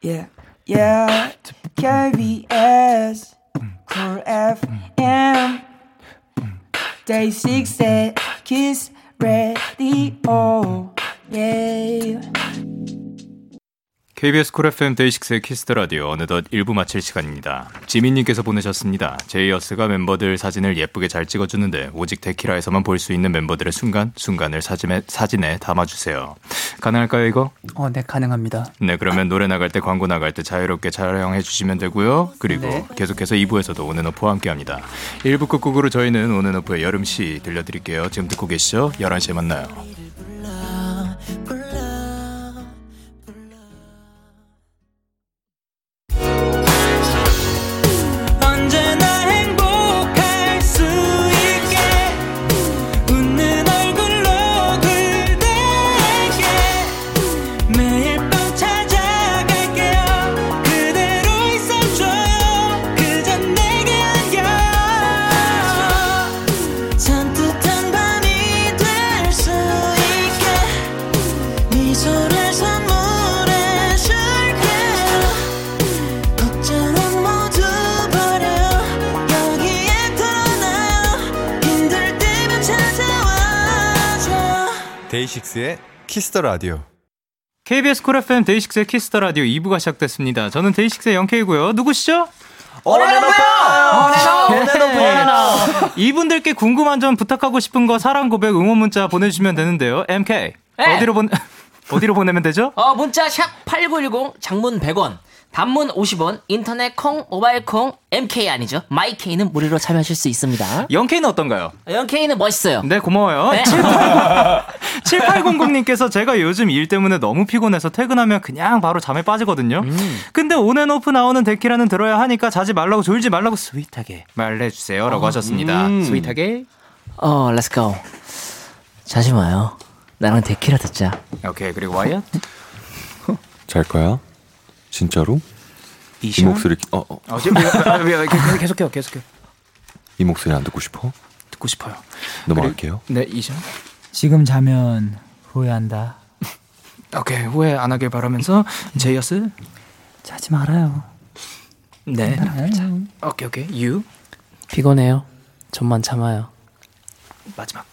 Yeah, yeah, KBS, Cool FM, DAY6의 Kiss the Radio, yeah. KBS 쿨 FM 데이식스의 키스 더 라디오 어느덧 1부 마칠 시간입니다. 지민님께서 보내셨습니다. 제이어스가 멤버들 사진을 예쁘게 잘 찍어주는데 오직 데키라에서만 볼 수 있는 멤버들의 순간 순간을 사진에 사진에 담아주세요. 가능할까요 이거? 어, 네, 가능합니다. 네 그러면 노래 나갈 때 광고 나갈 때 자유롭게 촬영해 주시면 되고요. 그리고 네. 계속해서 2부에서도 온앤오프와 함께합니다. 1부 끝곡으로 저희는 온앤오프의 여름 시 들려드릴게요. 지금 듣고 계시죠? 11시에 만나요. 키스 더 라디오. KBS 쿨 FM 데이식스의 키스 더 라디오 2부가 시작됐습니다. 저는 데이식스의 영케이고요. 누구시죠? 이분들께 궁금한 점 부탁하고 싶은 거 사랑 고백 응원 문자 보내주시면 되는데요. MK 네. 어디로 보 어디로 보내면 되죠? 어, 문자 샵 8910, 장문 100원, 단문 50원, 인터넷 콩, 모바일 콩, MK 아니죠? 마이케이는 무료로 참여하실 수 있습니다. 영케이는 어떤가요? MK는 멋있어요. 네 고마워요. 네. 7800님께서 제가 요즘 일 때문에 너무 피곤해서 퇴근하면 그냥 바로 잠에 빠지거든요. 음. 근데 온앤오프 나오는 데키라는 들어야 하니까 자지 말라고 졸지 말라고 sweet하게 말해주세요. 라고 하셨습니다. 음. sweet하게. 어, let's go. 자지 마요. 나랑 데키라 듣자. 오케이 그리고 와이엇 잘 거야? 진짜로? 이 이션? 목소리 어, 어. 어, 지금 왜, 왜, 왜, 왜, 계속해요 계속해요 이 목소리 안 듣고 싶어? 듣고 싶어요 넘어갈게요. 네 이시안 지금 자면 후회한다. 오케이 후회 안 하길 바라면서 제이어스 자지 말아요. 네 자. 오케이 오케이 유 피곤해요. 좀만 참아요. 마지막.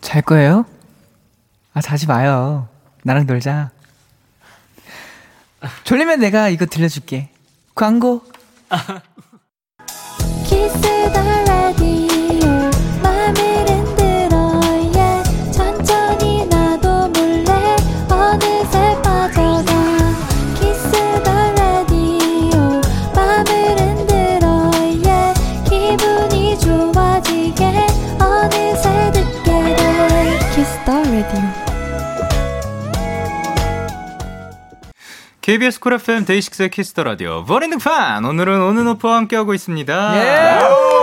잘 거예요? 아, 자지 마요. 나랑 놀자. 졸리면 내가 이거 들려줄게. 광고. KBS 쿨 FM 데이식스의 키스 더 라디오 버닝 판 오늘은 온앤오프와 함께하고 있습니다. 예.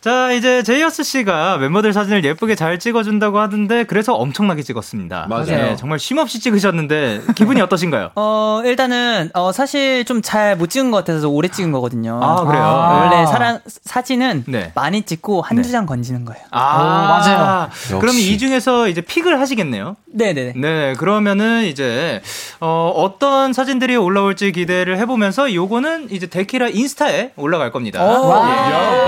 자 이제 제이어스 씨가 멤버들 사진을 예쁘게 잘 찍어준다고 하던데 그래서 엄청나게 찍었습니다. 맞아요. 네, 정말 쉼없이 찍으셨는데 기분이 어떠신가요? 어, 일단은, 어, 사실 좀 잘 못 찍은 것 같아서 오래 찍은 거거든요. 아, 그래요? 원래 사람, 사진은 네. 많이 찍고 한두 네. 장 건지는 거예요. 아 맞아요. 그럼 이 중에서 이제 pick을 하시겠네요. 네네네. 네, 그러면은 이제 어, 어떤 사진들이 올라올지 기대를 해보면서 요거는 이제 데키라 인스타에 올라갈 겁니다. 예.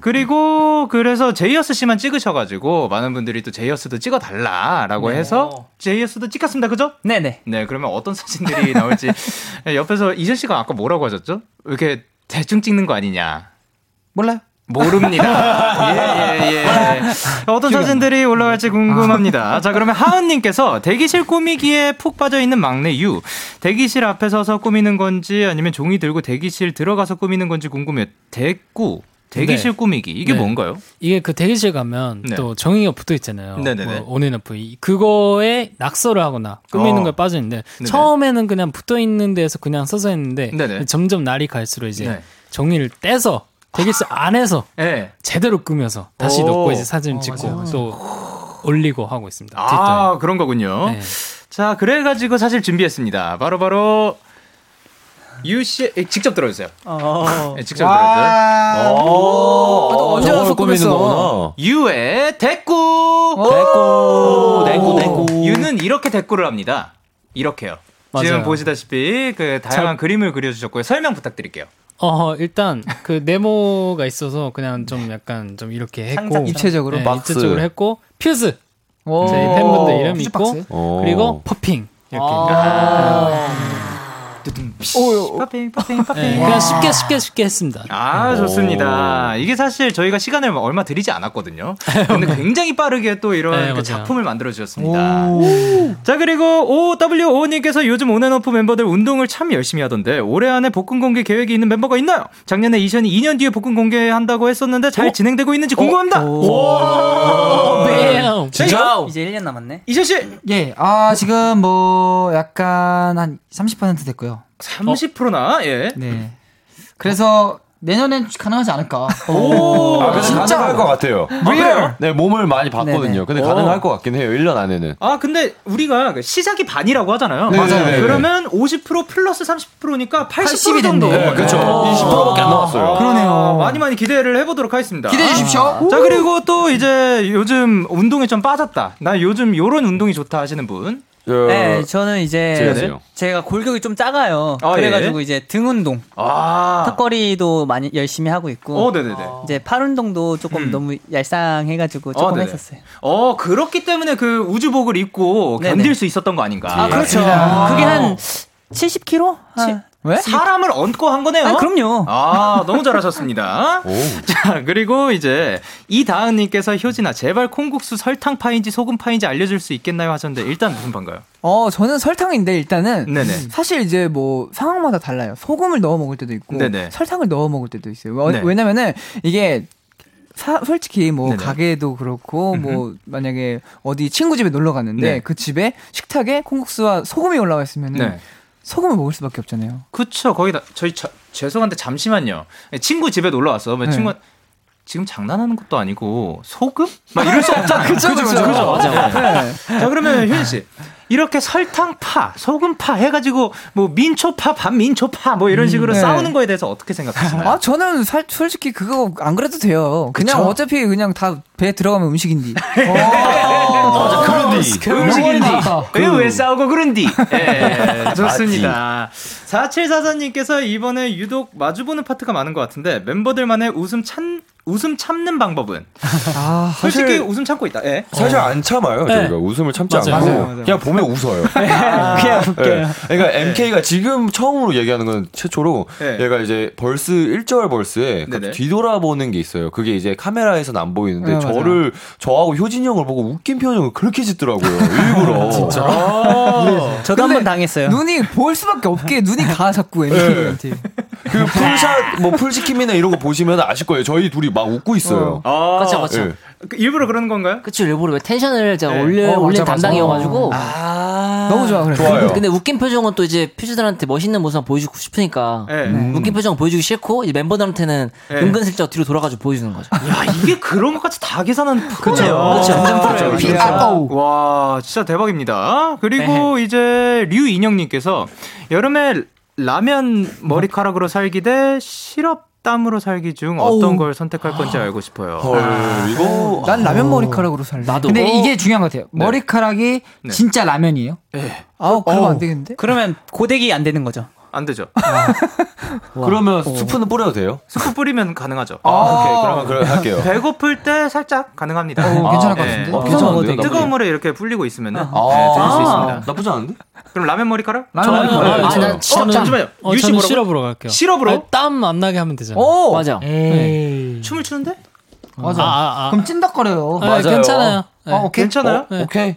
그리고 그래서 제이어스 씨만 찍으셔가지고 많은 분들이 또 제이어스도 찍어달라라고 해서 제이어스도 찍혔습니다, 그죠? 네네. 네, 그러면 어떤 사진들이 나올지 옆에서 이재 씨가 아까 뭐라고 하셨죠? 왜 이렇게 대충 찍는 거 아니냐? 몰라요. 모릅니다. 예, 예, 예. 어떤 사진들이 올라갈지 궁금합니다. 자, 그러면 하은님께서 대기실 꾸미기에 푹 빠져 있는 막내 유. 대기실 앞에 서서 꾸미는 건지 아니면 종이 들고 대기실 들어가서 꾸미는 건지 궁금해요. 대꾸. 대기실 네. 꾸미기. 이게 네. 뭔가요? 이게 그 대기실 가면 네. 또 정의가 붙어 있잖아요. 네네네. 뭐 온앤오프. 이- 그거에 낙서를 하거나 꾸미는 어. 빠져 있는데 네네. 처음에는 그냥 붙어 있는 데에서 그냥 써서 했는데. 점점 날이 갈수록 이제 네. 종이를 떼서 대기실 안에서 예. 제대로 꾸며서 다시 오. 놓고 이제 사진 어, 찍고 맞아요. 또 올리고 하고 있습니다. 아, 그런 거군요. 네. 자, 그래가지고 사실 준비했습니다. 바로 바로 유 씨, 에, 직접 들어주세요. 네, 직접 들어주세요. 어, 언제 와서 꾸몄어? 유의 대꾸. 대꾸, 대꾸, 대꾸. 유는 이렇게 대꾸를 합니다. 이렇게요. 지금 맞아요. 보시다시피 그 다양한 그림을 그려주셨고요. 설명 부탁드릴게요. 어 일단 그 네모가 있어서 그냥 좀 약간 좀 이렇게 했고 입체적으로? 네, 박스. 입체적으로 했고 퓨즈 오. 저희 팬분들 이름 있고. 그리고 popping 이렇게 popping, popping, popping. 네, 그냥 쉽게 쉽게 쉽게 했습니다. 아, 좋습니다. 이게 사실 저희가 시간을 얼마 들이지 않았거든요. 근데 굉장히 빠르게 또 이런 네, 그. 작품을 만들어 주셨습니다. 자, 그리고 OWO님께서 요즘 온앤오프 멤버들 운동을 참 열심히 하던데 올해 안에 복근 공개 계획이 있는 멤버가 있나요? 작년에 이션이 2년 뒤에 복근 공개한다고 했었는데 잘 진행되고 있는지 궁금합니다. 뱀! 진짜? 이제 1년 남았네. 이션 씨 예, 아, 지금 뭐, 약간 한 30% 됐고요. 30%나 예. 네. 그래서 내년엔 가능하지 않을까. 오, 아, 근데 진짜? 가능할 것 같아요. 그래요? 네, 몸을 많이 봤거든요. 네네. 근데 오. 가능할 것 같긴 해요. 1년 안에는. 아, 근데 우리가 그 시작이 반이라고 하잖아요. 네, 맞아요. 네, 그러면 50% 플러스 30%니까 80% 80이 정도. 됐네. 네, 그렇죠. 20%밖에 안 남았어요. 그러네요. 많이 많이 기대를 해보도록 하겠습니다. 기대해 주십시오. 자, 그리고 또 이제 요즘 운동에 좀 빠졌다. 나 요즘 요런 운동이 좋다 하시는 분. 네, 저는 이제 제가요? 제가 골격이 좀 작아요. 아, 그래가지고 예. 이제 등 운동, 아. 턱걸이도 많이 열심히 하고 있고, 어, 네네네. 이제 팔 운동도 조금 음. 너무 얄쌍해가지고 조금 어. 했었어요. 어, 그렇기 때문에 그 우주복을 입고 네네. 견딜 수 있었던 거 아닌가. 아, 그렇죠. 맞습니다. 그게 한 70kg? 한, 왜? 사람을 얹고 한 거네요. 아, 그럼요. 아, 너무 잘하셨습니다. 오. 자, 그리고 이제 이다은님께서 효진아 제발 콩국수 설탕파인지 소금파인지 알려줄 수 있겠나요 하셨는데 일단 무슨 반가요? 어, 저는 설탕인데 일단은 네네. 사실 이제 뭐 상황마다 달라요. 소금을 넣어 먹을 때도 있고 네네. 설탕을 넣어 먹을 때도 있어요. 어, 네. 왜냐면은 이게 사- 솔직히 뭐 네네. 가게도 그렇고 뭐 만약에 어디 친구 집에 놀러 갔는데 네. 그 집에 식탁에 콩국수와 소금이 올라와 있으면은 네. 소금을 먹을 수밖에 없잖아요. 그쵸 거기다 저희 저, 죄송한데 잠시만요. 친구 집에 놀러 왔어. 뭐 네. 친구 지금 장난하는 것도 아니고 소금? 막 이럴 수 없잖아요. 그쵸, 그쵸, 그쵸. 맞아, 맞아. 네. 자 그러면 효진 씨 이렇게 설탕파, 소금파 해가지고 뭐 민초파, 반민초파 뭐 이런 식으로 네. 싸우는 거에 대해서 어떻게 생각하시나요? 아 저는 살, 솔직히 그거 안 그래도 돼요. 그냥 그쵸? 어차피 그냥 다 배에 들어가면 음식인데. 맞아, 그릇 음식이 음식인디. 이거 왜 싸우고 그런디? 예, 좋습니다. 4744님께서 이번에 유독 마주보는 파트가 많은 것 같은데 멤버들만의 웃음 찬 웃음 참는 방법은? 아, 솔직히 사실- 웃음 참고 있다. 예. 사실 안 참아요. 네. 저희가 웃음을 참지 맞아요. 않고 맞아요, 맞아요. 그냥 보면 웃어요. 그냥 웃겨요. 그러니까 MK가 지금 처음으로 얘기하는 건 최초로 네. 얘가 이제 벌스 1절 벌스에. 뒤돌아보는 게 있어요. 그게 이제 카메라에서는 안 보이는데 네. 저를 저하고 효진이 형을 보고 웃긴 표정을 그렇게 짓더라고요. 일부러. 진짜? 아. 저도 한 번 당했어요. 눈이 보일 수밖에 없게 눈이 가 자꾸 MK한테. 그 풀샷 뭐 풀지킴이나 이런 거 보시면 아실 거예요. 저희 둘이 막 웃고 있어요. 아, 그쵸, 그쵸. 예. 그 일부러 그러는 건가요? 그쵸, 일부러 왜 텐션을 제가 네. 올려, 어, 올린 맞아, 맞아. 담당이어가지고. 너무 좋아 그래. 좋아요. 근데 웃긴 표정은 또 이제 퓨즈들한테 멋있는 모습 보여주고 싶으니까. 네. 웃긴 표정 보여주기 싫고, 이제 멤버들한테는 네. 은근슬쩍 뒤로 돌아가지고 보여주는 거죠. 야, 이게 그런 것까지 다 계산한. 네, 피아노. 와, 진짜 대박입니다. 그리고 이제 류인영님께서 여름에 라면 머리카락으로 살기 대 시럽 땀으로 살기 중 어떤 어우. 걸 선택할 건지 알고 싶어요. 헐, 이거 난 라면 머리카락으로 살래. 나도. 근데 어. 이게 중요한 것 같아요. 네. 머리카락이 네. 진짜 라면이에요? 네. 아우 그러면 어. 안 되겠는데? 그러면 고데기 안 되는 거죠. 안 되죠. 그러면 스프는 뿌려도 돼요? 스프 뿌리면 가능하죠. 아, 오케이. 그러면 그래 할게요. 배고플 때 살짝 가능합니다. 어, 괜찮을 것 네. 같은데? 어, 괜찮은데요? 나쁘지 뜨거운 물에 이렇게 불리고 있으면은 아, 네, 드실 수 있습니다. 나쁘지 않은데? 그럼 라면 머리카락? 라면 저는- 머리카락. 어, 아, 저는- 난 어, 잠시만요. 어, 유시 저는? 시럽으로 갈게요. 시럽으로? 아니, 땀안 나게 하면 되잖아요. 오! 맞아. 에이. 춤을 추는데? 맞아. 아, 아, 아. 그럼 찐덕거려요. 네, 맞아요. 괜찮아요. 네. 아, 오케이. 괜찮아요? 네. 오케이.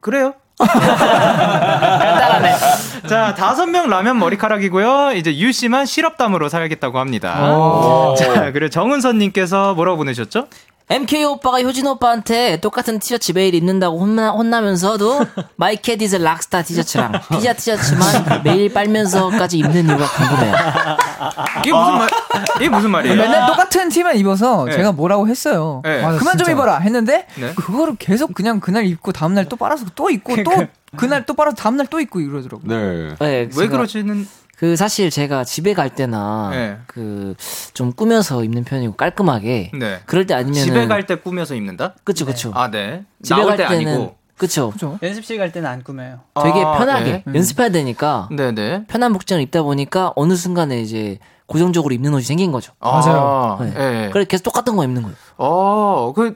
그래요? 간단하네. 자, 다섯 명 라면 머리카락이고요. 이제 유 씨만 시럽담으로 살겠다고 합니다. 오. 자, 그리고 정은선님께서 뭐라고 보내셨죠? MK 오빠가 효진 오빠한테 똑같은 티셔츠 매일 입는다고 혼나, 혼나면서도 마이캐 디즈 락스타 티셔츠랑 피자 티셔츠만 매일 빨면서까지 입는 이유가 궁금해요. 이게 무슨 말? 이게 무슨 말이에요? 맨날 똑같은 티만 입어서 네. 제가 뭐라고 했어요. 네. 맞아, 그만 좀 진짜. 입어라 했는데 네. 그거를 계속 그냥 그날 입고 다음 날 또 빨아서 또 입고 또 그날 또 빨아서 다음 날 또 입고 이러더라고. 네. 네, 왜 그러지는? 그 사실 제가 집에 갈 때나 네. 그좀 꾸며서 입는 편이고 깔끔하게 네. 그럴 때 아니면 집에 갈 때 꾸며서 입는다? 그쵸 그쵸 아, 네. 집에 나올 갈때 때는 아니고. 그쵸 그죠? 연습실 갈 때는 안 꾸며요. 되게 아, 편하게 네. 연습해야 되니까 네, 네. 편한 복장을 입다 보니까 어느 순간에 이제 고정적으로 입는 옷이 생긴 거죠. 맞아요. 네. 네. 그래서 계속 똑같은 거 입는 거예요. 어, 그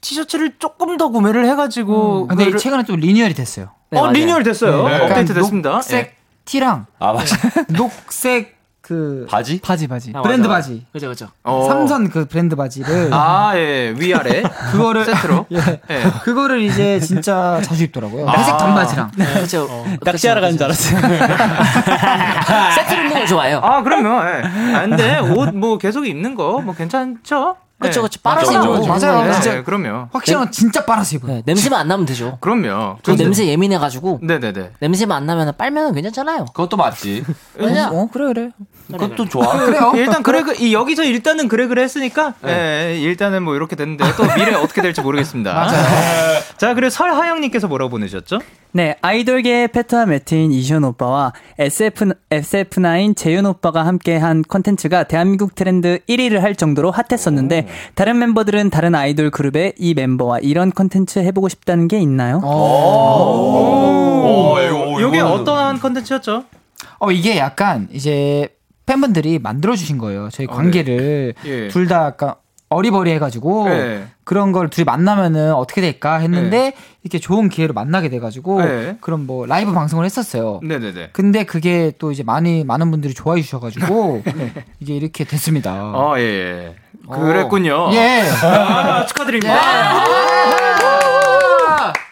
티셔츠를 조금 더 구매를 해가지고. 근데 그거를- 최근에 또 리뉴얼이 됐어요. 네, 어, 맞아요. 리뉴얼 됐어요. 네. 업데이트 됐습니다. 녹색 예. 티랑 아, 맞아. 녹색 그 바지? 바지 바지 아, 브랜드 맞아. 바지 그죠 그죠. 어. 삼선 그 브랜드 바지를 아, 예. 위아래. 그거를 세트로. 예. 예. 그거를 이제 진짜 자주 입더라고요. 아. 회색 단바지랑. 그죠. 낚시하러 가는 줄 알았어요. 세트로 입는 걸 좋아해요. 아, 그럼요. 예. 아, 근데 옷 뭐 계속 입는 거 뭐 괜찮죠? 그쵸 예. 그쵸. 빨아서 맞아요. 입는 거죠. 맞아요. 네, 진짜. 그럼요. 확실한 건 진짜 빨아서 입어요. 네, 냄새만 안 나면 되죠. 그럼요. 저 냄새 예민해가지고 네네네. 냄새만 안 나면 빨면 괜찮잖아요. 그것도 맞지. 왜냐? 어 그래 그래. 그것도 좋아. 그래요. 일단 그래 그이 여기서 일단은 그래 그래 했으니까 예, 일단은 뭐 이렇게 됐는데 또 미래 어떻게 될지 모르겠습니다. 맞아요. 자 그리고 설하영님께서 뭐라고 보내셨죠? 네, 아이돌계의 패트와 매트인 이션 오빠와 SF, SF9 재윤 오빠가 함께한 컨텐츠가 대한민국 트렌드 1위를 할 정도로 hot했었는데 다른 멤버들은 다른 아이돌 그룹의 이 멤버와 이런 컨텐츠 해보고 싶다는 게 있나요? 오, 이거, 이게 어떠한 컨텐츠였죠? 어 이게 약간 이제 팬분들이 만들어 주신 거예요. 저희 관계를 예. 둘다 약간 어리버리 해가지고 네. 그런 걸 둘이 만나면은 어떻게 될까 했는데 이렇게 좋은 기회로 만나게 돼가지고 네. 그런 뭐 라이브 방송을 했었어요. 네네네. 근데 그게 또 이제 많이 많은 분들이 좋아해 주셔가지고 이게 이렇게 됐습니다. 어, 예, 예. 그랬군요. 예. 아, 축하드립니다.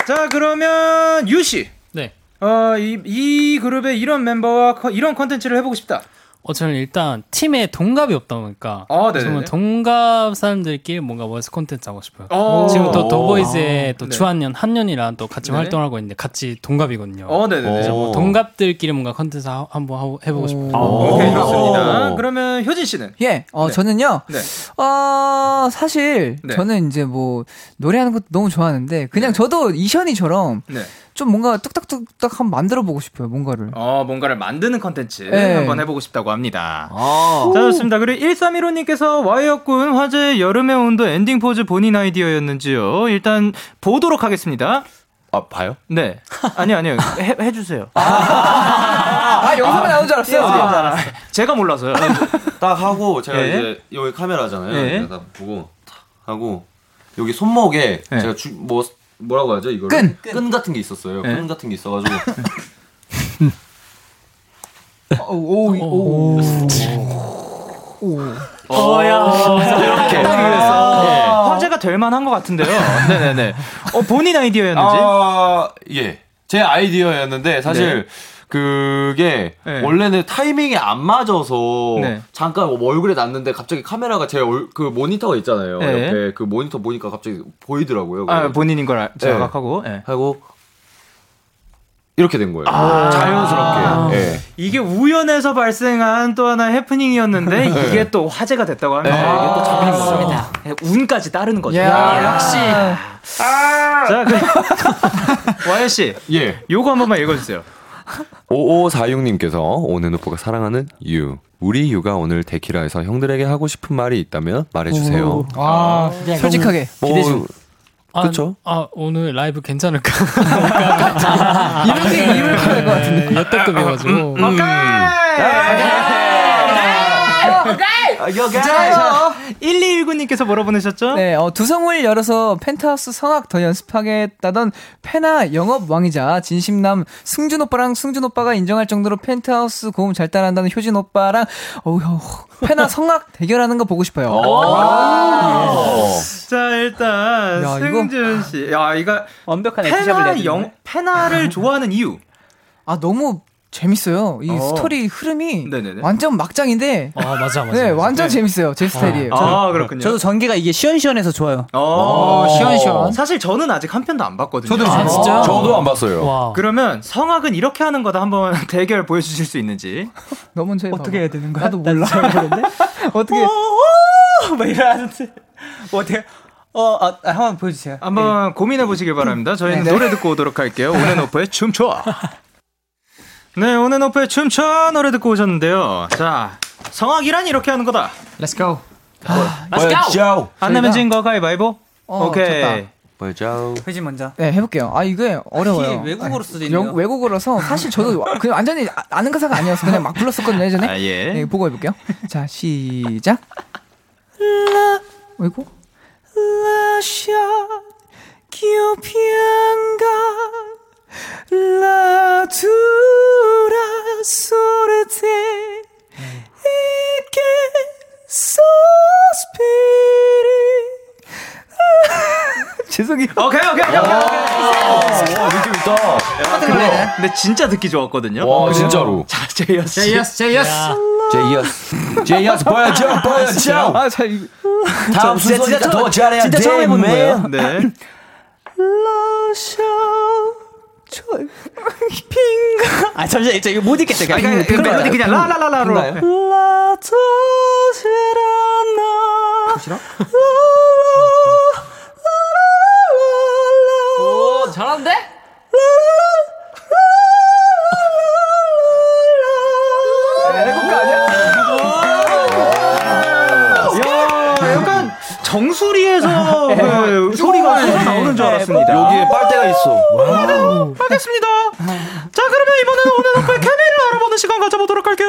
자, 그러면 유 씨. 네. 어, 이, 이 그룹의 이런 멤버와 커- 이런 컨텐츠를 해보고 싶다. 어, 저는 일단 팀에 동갑이 없다 보니까 아, 네네네. 정말 동갑 사람들끼리 뭔가 월스 콘텐츠 하고 싶어요. 어. 지금 또 더보이즈의 또 네. 주학년, 학년이랑 또 같이 네. 활동하고 있는데 같이 동갑이거든요. 어, 네네네. 그래서 뭐 동갑들끼리 뭔가 컨텐츠 하- 한번 하고- 해보고 싶어요. 오케이, 오. 좋습니다. 그러면 효진 씨는? 예, 어, 네. 저는요, 네. 어, 사실, 네. 저는 이제 뭐, 노래하는 것도 너무 좋아하는데, 그냥 저도 이션이처럼 네. 좀 뭔가 뚝딱뚝딱 한번 만들어 보고 싶어요, 뭔가를. 어, 뭔가를 만드는 컨텐츠 네. 한번 해보고 싶다고 합니다. 아. 자, 좋습니다. 그리고 1315님께서 와이엇 군 화제 여름의 온도 엔딩 포즈 본인 아이디어였는지요. 일단 보도록 하겠습니다. 아 봐요? 네. 아니 아니요. 해, 해주세요. 아, 영상에 나온 줄 알았어요. 아, 제가 몰라서요. 딱 하고 제가 예. 이제 여기 카메라잖아요. 예. 딱 보고 탁 하고 여기 손목에 예. 제가 주, 뭐 뭐라고 하죠 이걸 끈! 끈 같은 게 있었어요. 예. 끈 같은 게 있어가지고 오, 오, 오. 어야 이렇게 네. 화제가 될 만한 것 같은데요. 네네네. 어 본인 아이디어였는지. 아, 예. 제 아이디어였는데 사실 그게 네. 원래는 타이밍이 안 맞아서 네. 잠깐 뭐 얼굴에 났는데 갑자기 카메라가 제 그 모니터가 있잖아요. 네. 옆에 그 모니터 보니까 갑자기 보이더라고요. 아 본인인 걸 알- 자각하고. 예. 하고 이렇게 된 거예요. 아. 자연스럽게. 예. 이게 우연에서 발생한 또 하나의 해프닝이었는데 이게 또 화제가 됐다고 합니다. 네. 이게 또 잡힌. 맞습니다. 예, 운까지 따르는 거죠. 야, 역시. 자, 그 와연 씨, 예. 요거 한 번만 읽어주세요. 5546님께서 오늘 오빠가 사랑하는 유. 우리 유가 오늘 데키라에서 형들에게 하고 싶은 말이 있다면 말해주세요. 아, 솔직하게. 뭐, 기대 중. 아, 그쵸? 아 오늘 라이브 괜찮을까? 이렇게 입을 푸는 것 같은데. 역대급이어가지고. 음. 자, 1219님께서 뭐라 보내셨죠? 네, 어, 두성을 열어서 펜트하우스 성악 더 연습하겠다던 펜하 영업 왕이자 진심남 승준 오빠랑 승준 오빠가 인정할 정도로 펜트하우스 고음 잘 따라한다는 효진 오빠랑 어우 페나 성악 대결하는 거 보고 싶어요. 자, 일단 야, 승준 씨. 야, 이거 완벽한 페나. 영 페나를 좋아하는 이유. 아 너무 재밌어요. 이 어. 스토리 흐름이 네네네. 완전 막장인데 아 맞아 맞아. 네, 맞아. 완전 재밌어요. 제 스타일이에요. 아, 그렇군요. 저도 전개가 이게 시원시원해서 좋아요. 어, 시원시원. 사실 저는 아직 한 편도 안 봤거든요. 저도 아, 진짜? 저도 안 봤어요. 와. 그러면 성악은 이렇게 하는 거다 한번 대결 보여주실 수 있는지. 너 먼저. 어떻게 해야 되는 거야? 나도 몰라. 어떻게? 막 이러는데 어떻게? 어, 아, 아, 한번 보여주세요. 한번 고민해 보시길 바랍니다. 저희는 네. 노래 듣고 오도록 할게요. 온앤오프의 춤춰. 네, 온앤오프의 춤춰 노래 듣고 오셨는데요. 자, 성악이란 이렇게 하는 거다. Let's go. 보여줘. 안 내면 진거 가위바위보. 어, 오케이. 좋다. 보여줘. 회진 먼저. 네, 해볼게요. 아 이게 어려워요. 이게 외국어로 네. 있네요. 영- 외국어라서 사실 저도 와- 그냥 완전히 아- 아는 가사가 아니어서 그냥 막 불렀었거든요 예전에. 아, 예. 네, 보고 해볼게요. 자, 시작. 라, 어이구. Lascia, ch'io pianga, la dura, sorte, e che, sospiri. 죄송해요. 오케이, 오케이, 오케이. 오케이. 와, 느낌 있다. 근데, 근데 진짜 듣기 좋았거든요. 와, 진짜로. 자, 제이어스. 제이어스, 제이어스. 제이어스. 제이어스 보여줘, 보여줘. 아, 자. 다음 진짜- 순서니까 진짜 더 잘해야 진짜 돼, 처음 해보는. 거예요. 네. 라샤, 저, 핑가. 아, 잠시만, 저 이거 못 읽겠어요. 아, 그냥 그 멜로디 그냥 라라라라로. 그런가요? 라토시라나. 오 잘하는데? 야, 약간 정수리에서 그 소리가 쏟아 나오는 줄 알았습니다. 여기에 빨 있어. 알겠습니다. 자, 그러면 이번에는 오늘 오프의 케미를 알아보는 시간 가져보도록 할게요.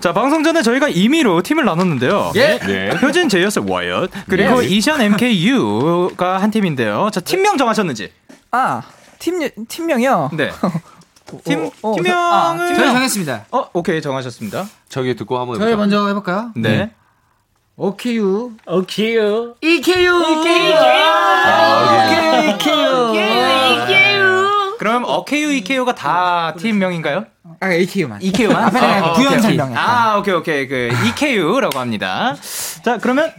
자, 방송 전에 저희가 임의로 팀을 나눴는데요. 예. 네. 효진, 제이어스, 와이엇 그리고 예. 이션, MKU가 한 팀인데요. 자, 팀명 정하셨는지. 아, 팀, 팀명이요? 네. 팀, 어, 어, 팀명은. 아, 팀명 정했습니다. 어, 오케이, 정하셨습니다. 저기 듣고 한번 저희 해보자. 먼저 해볼까요? 네. OKU. 오케이요. EKU. 그럼 어케유, 이케유가 다 팀명인가요? 아, AKU만. EKU만? 앞에 그냥 부연. 설명. 아, 오케이, 오케이. 그, EKU라고 합니다. 자, 그러면,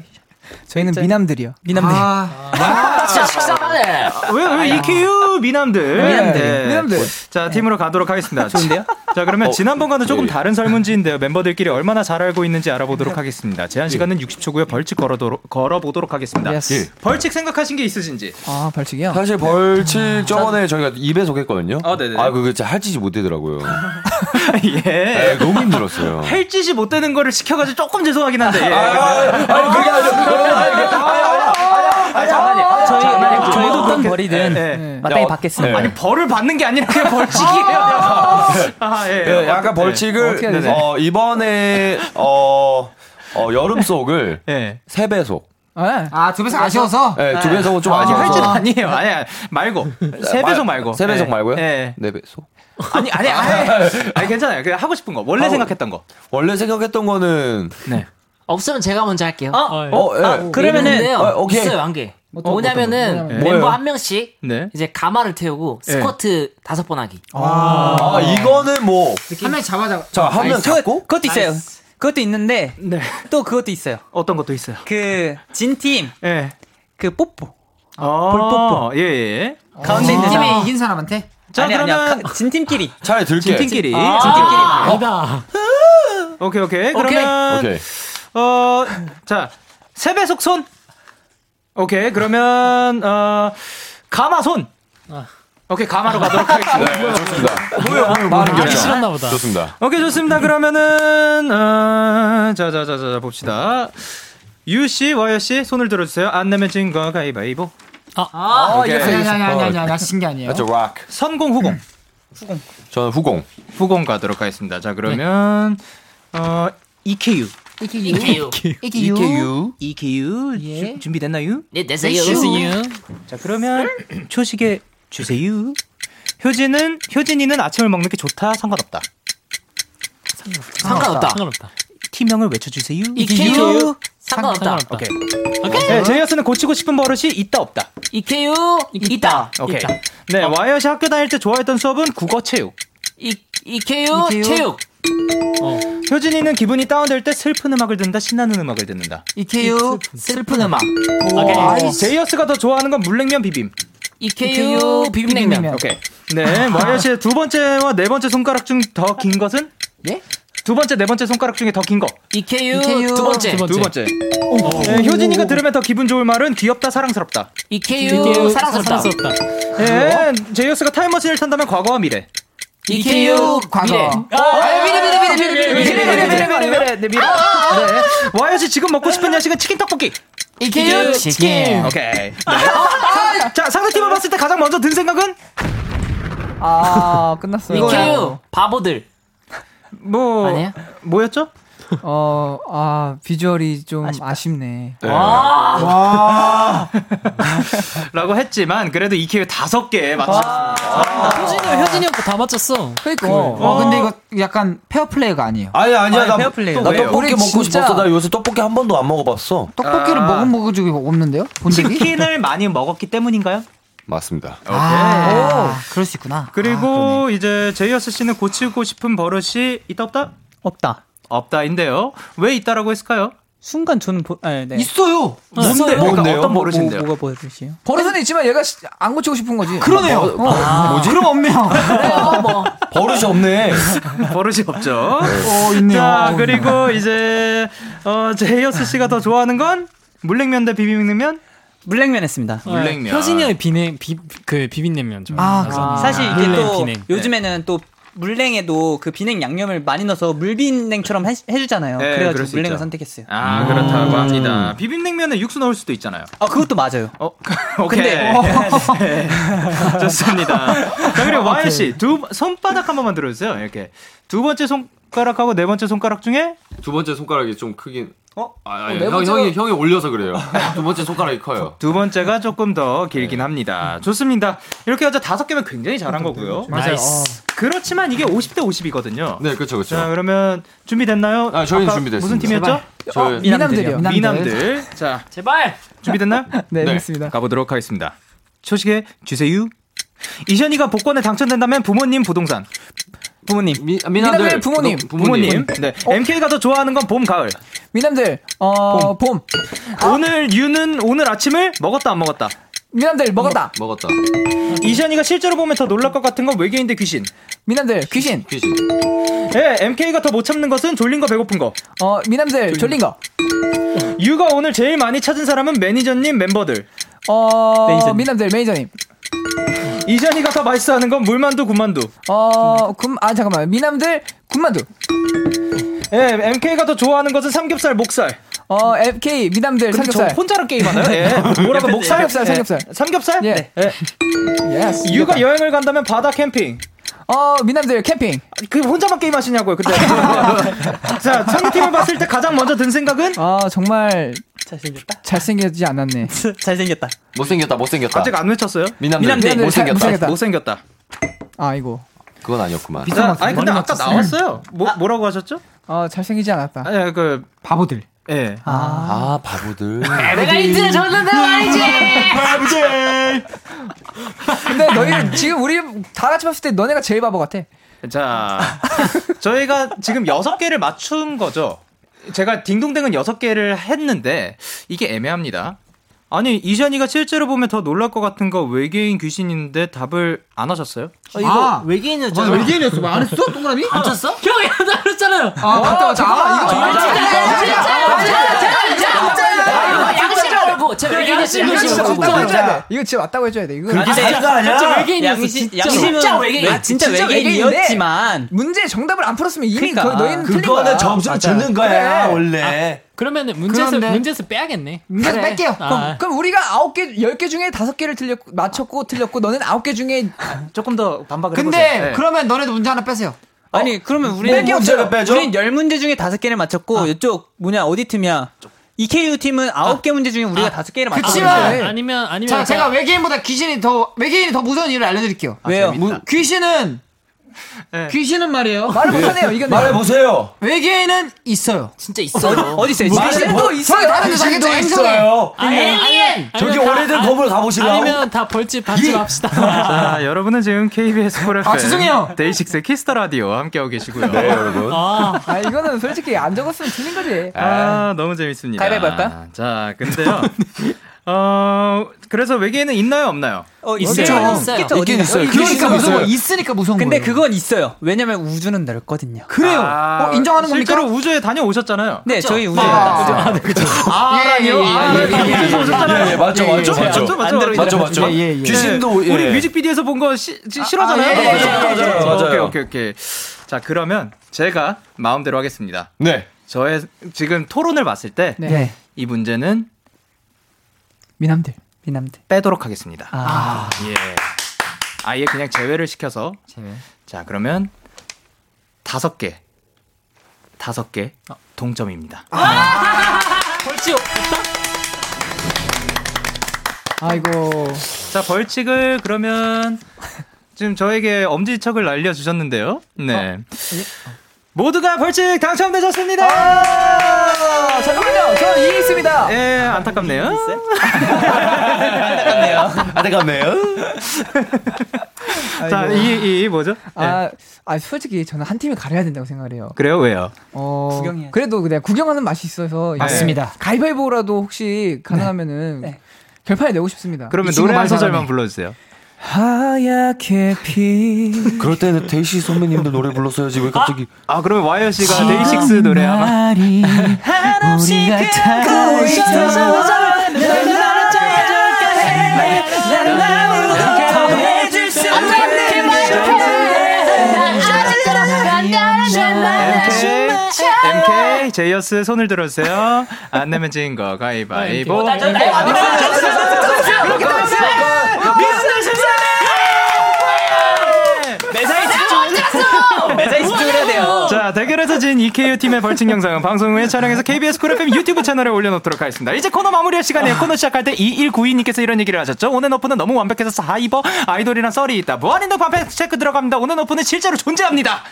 저희는 미남들이요. 미남들. 아, 진짜 식상 하네. 왜, 왜 EKU 미남들? 미남들. 네. 미남들. 자, 팀으로 가도록 하겠습니다. 좋은데요? 자, 그러면 지난번과는 조금 예. 다른 설문지인데요. 멤버들끼리 얼마나 잘 알고 있는지 알아보도록 하겠습니다. 제한 시간은 60초고요. 벌칙 걸어도, 걸어보도록 하겠습니다. 예. 벌칙 생각하신 게 있으신지? 아, 벌칙이요? 사실 벌칙 저번에 저희가 2배속 했거든요. 아, 네네. 아, 그거 진짜 할 짓이 못 되더라고요. 예. 네, 너무 힘들었어요. 할 짓이 못 되는 거를 시켜가지고 조금 죄송하긴 한데. 예. 아니, 그게 아니라, 아, 잠깐만요. 저희 장난이고. 저희도 떤 그렇게- 벌이든 예, 예. 마땅히 야, 받겠습니다. 아니 벌을 받는 게 아니라 그냥 벌칙이에요. 아, 예. 예, 약간 네. 벌칙을? 어, 이번에 어, 어, 여름 속을 예. 세 배속. 아, 두 배속 아쉬워서? 네, 두 배속은 좀 아니 아쉬워서. 할줄 아니에요. 아니 말고 세 배속 말고. 세 배속 예. 말고요? 예. 네 배속. 아니 아니 아니. 아니 괜찮아요. 그냥 하고 싶은 거. 원래 하고- 생각했던 거. 원래 생각했던 거는 네. 없으면 제가 먼저 할게요. 어? 어, 예. 아, 그러면은- 있는데요. 어, 오케이. 있어요 한 개. 어떤 거, 뭐냐면은 어떤 거? 멤버 뭐예요? 한 명씩 네. 이제 가마를 태우고 네. 스쿼트 다섯 번 하기. 아, 이거는 뭐. 한 명 잡아자. 자, 한 명 잡고. 그것도 있어요. nice. 그것도 있는데 네. 또 그것도 있어요. 어떤 것도 있어요. 그 진팀그 예. 뽀뽀 어, 볼뽀뽀. 예, 예. 가운데 있는 팀에 사람. 이긴 사람한테? 자, 아니 아니야 그러면 가- 진 팀끼리. 차라리 들게. 진팀끼리. 아. 진팀끼리. 아니다. 오케이, 오케이. 그러면 오케이. 어, 자, 세배속 손. 오케이. 그러면 어, 가마 손. 오케이, 가마로 가도록 하겠습니다. 네, 좋습니다. 뭐요, 마음 하기. 싫었나 보다. 좋습니다. 오케이, 좋습니다. 그러면은 어, 자, 자, 자, 자, 봅시다. 유 씨, 와이어 씨, 손을 들어주세요. 안 내면 진거 가위바위보. 아, 오케이. 아니, 아니, 아니, 아니, 아니, 아니, 신게 아니에요. That's a rock. 선공, 후공. 저는 후공. 후공 가도록 하겠습니다. 자, 그러면 어, EKU. 이케유. EKU. EKU. 예. 주- 준비됐나요? 네, 됐어요. 자, 그러면 초식에 주세요. 효진은 효진이는 아침을 먹는 게 좋다 상관없다. 상관없다. 상관없다. 팀명을 외쳐주세요. 이케유. 상관없다. 상관없다. 오케이. 오케이. 네, 제이어스는 고치고 싶은 버릇이 있다 없다. 이케유. 있다. 오케이. 있다. 네, 와이엇이 학교 다닐 때 좋아했던 수업은 국어 체육. 이. 이케유. 체육. 어. 효진이는 기분이 다운될 때 슬픈 음악을 듣는다, 신나는 음악을 듣는다. 이케유. 슬픈 음악. 오케이. 제이어스가 더 좋아하는 건 물냉면 비빔. 이케유. 비빔냉면. 오케이. 네, 와이엇이 두 번째와 네 번째 손가락 중 더 긴 것은? 예? 두 번째, 네 번째 손가락 중에 더 긴 거. 이케유. 이케유. 두 번째. 두 번째. 두 번째. 네, 효진이가 들으면 더 기분 좋을 말은 귀엽다, 사랑스럽다. 이케유. 사랑스럽다. 사랑스럽다. 예, 제이어스가 타임머신을 탄다면 과거와 미래. 이케유. 과거. 미래. 아, 미래, 미래, 미래, 미래, 미래, 미래, 미래, 미래, 미래, 미래. 미래, 네, 미래. 네. 와이엇이 지금 먹고 싶은 야식은 치킨 떡볶이. 이케유. 치킨. 오케이. 네. 자, 상대팀을 봤을 때 가장 먼저 든 생각은? 아, 끝났어요. 이케유. 바보들. 뭐, 아니에요? 뭐였죠? 어, 아, 비주얼이 좀 아쉽네. 네. 라고 했지만, 그래도 EQ 다섯 개 맞췄습니다. 효진이 형, 효진이 형거 다 맞췄어. 그러니까. 어, 근데 이거 약간 페어플레이가 아니에요. 아니, 아니야. 아니, 나, 페어플레이요. 나? 떡볶이 먹고 진짜- 싶었어. 나 요새 떡볶이 한 번도 안 먹어봤어. 떡볶이를 아. 먹은 먹은 적이 없는데요? 본 적이? 치킨을 많이 먹었기 때문인가요? 맞습니다. 아, 그럴 수 있구나. 그리고 이제 제이어스 씨는 고치고 싶은 버릇이 있다 없다? 없다. 없다인데요. 왜 있다라고 했을까요? 순간 저는 보, 아, 네. 있어요. 뭔데? 그러니까 뭔데요? 어떤 뭐, 버릇인데요? 뭐가 보여주시요? 버릇은 있지만 얘가 시- 안 고치고 싶은 거지. 그러네요. 어. 뭐지? 그럼 없네요. 그래요. 뭐. 버릇이 없네. 버릇이 없죠. 어, 있네요. 자, 그리고 이제 어, 제이어스 씨가 더 좋아하는 건 물냉면 대 비빔냉면? 물냉면 했습니다. 물냉면. 효진이 형의 비냉 비, 그 비빔냉면 좀. 아, 맞아. 사실 이게 물냉, 또 비냉. 요즘에는 또 물냉에도 그 비냉 양념을 많이 넣어서 물비냉처럼 해, 해주잖아요. 네, 수 물냉을 있죠. 선택했어요. 아, 그렇다고 합니다. 비빔냉면에 육수 넣을 수도 있잖아요. 아 그것도 맞아요. 어, 오케이. 근데- 네. 좋습니다. 자, 그리고 와이 씨, 두 손바닥 한 번만 들어주세요. 이렇게 두 번째 손가락하고 네 번째 손가락 중에 두 번째 손가락이 좀 크긴. 어? 아, 아니, 네 형, 번째가- 형이 형이 올려서 그래요. 두 번째 손가락이 커요. 두 번째가 조금 더 길긴 합니다. 좋습니다. 이렇게 해서 다섯 개면 굉장히 잘한 거고요. 맞아요. nice. 그렇지만 이게 50대 50이거든요. 네, 그렇죠, 그렇죠. 자, 그러면 준비됐나요? 아, 저희는 준비됐습니다. 무슨 팀이었죠? 저희 미남들이요. 미남들. 미남들. 자, 제발. 준비됐나요? 네, 네. 됐습니다. 가보도록 하겠습니다. 초시계 주세요. 이션이가 복권에 당첨된다면 부모님 부동산. 부모님. 미, 미남들 부모님. 부모님. 네. MK가 더 좋아하는 건 봄, 가을. 미남들, 어, 봄. 오늘 유는 오늘 아침을 먹었다 안 먹었다. 미남들, 먹었다. 먹 었다. 이션이가 실제로 보면 더 놀랄 것 같은 건 외계인 대 귀신. 미남들, 귀신. 귀신. 예, MK가 더 못 참는 것은 졸린 거 배고픈 거. 어, 미남들, 졸린 거. 유가 오늘 제일 많이 찾은 사람은 매니저님 멤버들. 어, 매니저님. 미남들, 매니저님. 이션이가 더 맛있어하는 건 물만두, 군만두. 어, 군, 아, 잠깐만. 미남들, 군만두. 예, MK가 더 좋아하는 것은 삼겹살, 목살. 어, MK 미남들 근데 저 삼겹살. 혼자랑 게임하나요? 예. 뭐라고 목살? 삼겹살, 예. 삼겹살. 삼겹살? 예. 네. 예. yes. 유가 여행을 간다면 바다 캠핑. 어, 미남들 캠핑. 그 혼자만 게임 하시냐고요, 근데. 자, 상대팀을 봤을 때 가장 먼저 든 생각은? 아, 정말 잘생겼다. 잘생기지 않았네. 잘생겼다. 못생겼다, 못생겼다. 아직 안 외쳤어요? 미남들, 미남들, 못생겼다. 못생겼다. 못생겼다. 아, 이거. 그건 아니었구만. 자, 아니 근데 아까 나왔어요. 뭐 뭐라고 하셨죠? 어, 잘생기지 않았다. 아니 그 바보들. 예. 아, 바보들. 내가 힌트를 줬는데 말이지. 근데 너희 지금 우리 다 같이 봤을 때 너네가 제일 바보 같아. 자, 저희가 지금 여섯 개를 맞춘 거죠. 제가 딩동댕은 여섯 개를 했는데 이게 애매합니다. 아니 이션이가 실제로 보면 더 놀랄 것 같은 거 외계인 귀신인데 답을 안 하셨어요? 어, 이거 외계인이었죠. 맞아, 외계인이었어. 뭐안 했어? 동그라미? 안 쳤어? 형이 안 그랬잖아요. 아, 맞다. 잠깐만. 이거 양심을 걸고 제가 외계인이었어요. 양심을 걸고. 맞다고 해줘야 돼. 이거 진짜 맞다고 해줘야 돼. 이거 그게 진짜, 거 아니야? 진짜 외계인이었어. 양심, 진짜. 진짜 외계인. 아, 진짜, 진짜 외계인이었지만 문제 정답을 안 풀었으면 이미 그러니까. 거, 너희는 틀린 거야. 그거는 점수를 주는 거야 그래. 원래. 그러면은 문제에서 문제에서 빼야겠네. 문제에서 그래. 뺄게요. 아. 그럼, 그럼 우리가 아홉 개, 열개 중에 다섯 개를 틀렸고, 맞췄고, 틀렸고, 너는 아홉 개 중에. 조금 더 반박을 근데, 해보세요. 네. 그러면 너네도 문제 하나 빼세요. 아니 그러면 우리 뭐 문제를 빼죠? 우린 열 문제 중에 다섯 개를 맞췄고 이쪽 뭐냐 어디 팀이야? EKU 팀은 아홉 개 문제 중에 우리가 다섯 개를 맞췄어. 그치만- 네. 아니면 아니면 자, 제가 자, 외계인보다 귀신이 더, 외계인이 더 무서운 이유를 알려 드릴게요. 왜요? 재밌다. 귀신은, 네. 귀신은 말이에요. 말을 못하네요, 이건. 말해 보세요. 외계인은 있어요. 진짜 있어요. 어디 있어요? 귀신도 있어요. 다른 귀신도. 있어요. 아, 에일리엔. 저기 오래된 아- 건물 가보실래요? 아니면 다 벌칙 받지 맙시다. 자, 여러분은 지금 KBS 쿨 FM 아, 죄송해요. 데이식스 키스 더 라디오 함께하고 계시고요. 네, 여러분. 아, 아, 이거는 솔직히 안 적었으면 틀린 거지. 아, 너무 재밌습니다. 가위바위보 할까요? 자, 근데요. 어, 그래서 외계인은 있나요, 없나요? 어, 있어요. 있어요. 있어요. 있어요. 있어요. 그러니까 무서워. 있어요. 있으니까 무서운 근데 거예요. 그건 있어요. 왜냐면 우주는 넓거든요. 그래요. 아, 어, 인정하는 겁니까? 실제로 우주에 다녀오셨잖아요. 네, 저희 우주에 아, 갔다 왔어요. 아라니요? 아, 예, 예, 예, 예, 우주에서 오셨잖아요. 예, 예, 맞죠, 맞죠, 예, 맞죠. 맞죠, 맞죠. 안 맞죠, 맞죠. 예, 예, 예. 귀신도 네, 우리 예. 뮤직비디오에서 본 거 싫어하잖아요. 아, 맞아요, 맞아요, 맞아요. 오케이, 오케이, 오케이. 자, 그러면 제가 마음대로 하겠습니다. 네. 저의 지금 토론을 봤을 때이 네. 문제는 미남들. 미남들. 빼도록 하겠습니다. 아. 예. 아예 그냥 제외를 시켜서. 자, 그러면 다섯 개. 다섯 개 동점입니다. 벌집 없다. 아이고. 자, 벌칙을 그러면 지금 저에게 엄지척을 날려주셨는데요. 네. 모두가 벌칙 당첨되셨습니다! 아, 잠깐만요. 저는 이해 있습니다. 예, 안타깝네요. 안타깝네요. 안타깝네요. 자, 이, 이, 뭐죠? 예. 아, 아, 솔직히 저는 한 팀을 가려야 된다고 생각을 해요. 그래요? 왜요? 어, 구경해야죠. 그래도 그냥 구경하는 맛이 있어서 맞습니다. 가위바위보라도 혹시 가능하면은 네. 결판을 내고 싶습니다. 그러면 이 노래 한말 소절만. 불러주세요. 하얗게 피. 그럴 때는 데이식스 선배님도 노래 불렀어야지 왜 갑자기 아, 그러면 와이엇 씨가 데이식스 노래 하나. 날이 우리가 타고 있어. MK, 제이어스 손을 들어주세요. 안 내면 진거 가위바위보. guys. I stood 자, 대결에서 진 EKU 팀의 벌칙 영상은 방송 후에 촬영해서 KBS 쿨 FM 유튜브 채널에 올려놓도록 하겠습니다. 이제 코너 마무리할 시간이에요. 코너 시작할 때 2192님께서 이런 얘기를 하셨죠. 온앤오프는 너무 완벽해서 사이버 아이돌이란 썰이 있다. 무한인도 반패 체크 들어갑니다. 온앤오프는 실제로 존재합니다.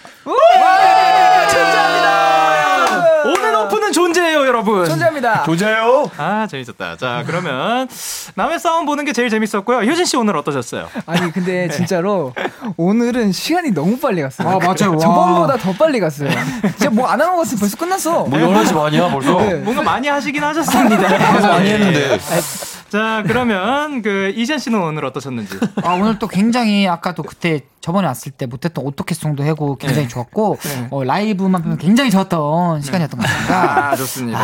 존재합니다. 온앤오프는 존재해요, 여러분. 존재합니다. 조자요. 아, 재밌었다. 자, 그러면 남의 싸움 보는 게 제일 재밌었고요. 효진 씨 오늘 어떠셨어요? 아니 근데 진짜로 오늘은 시간이 너무 빨리 갔어요. 아, 맞아요. 와. 저번보다 더 빨리 갔어요. 진짜 뭐 안 하는 것 같으면 벌써 끝났어. 뭐 11시 반이야 벌써? 네. 뭔가 많이 하시긴 하셨습니다. 많이 했는데. 자, 그러면 그 이션 씨는 오늘 어떠셨는지? 아, 오늘 또 굉장히 아까도 그때 저번에 왔을 때 못했던 오토캐송도 하고 굉장히 좋았고 어, 라이브만 보면 굉장히 좋았던 시간이었던 것 같습니다. 아, 좋습니다.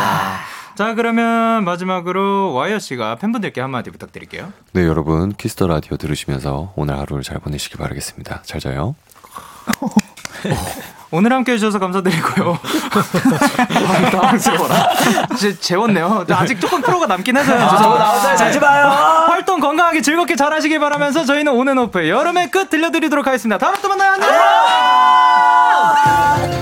자, 그러면 마지막으로 와이어 씨가 팬분들께 한마디 부탁드릴게요. 네 여러분 키스 더 라디오 들으시면서 오늘 하루를 잘 보내시기 바라겠습니다. 잘 자요. 오늘 함께 해주셔서 감사드리고요. 아, 당황스러워라. 제, 재웠네요. 아직 조금 프로가 남긴 해서요. 아. 자지 마요. 활동 건강하게 즐겁게 잘 하시길 바라면서 저희는 온앤오프의 여름의 끝 들려드리도록 하겠습니다. 다음에 또 만나요. 안녕!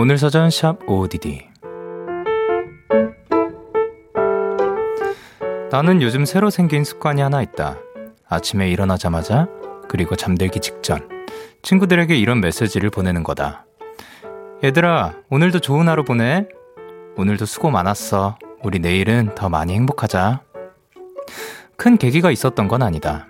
오늘 사전 샵 ODD 나는 요즘 새로 생긴 습관이 하나 있다. 아침에 일어나자마자 그리고 잠들기 직전 친구들에게 이런 메시지를 보내는 거다. 얘들아, 오늘도 좋은 하루 보내. 오늘도 수고 많았어. 우리 내일은 더 많이 행복하자. 큰 계기가 있었던 건 아니다.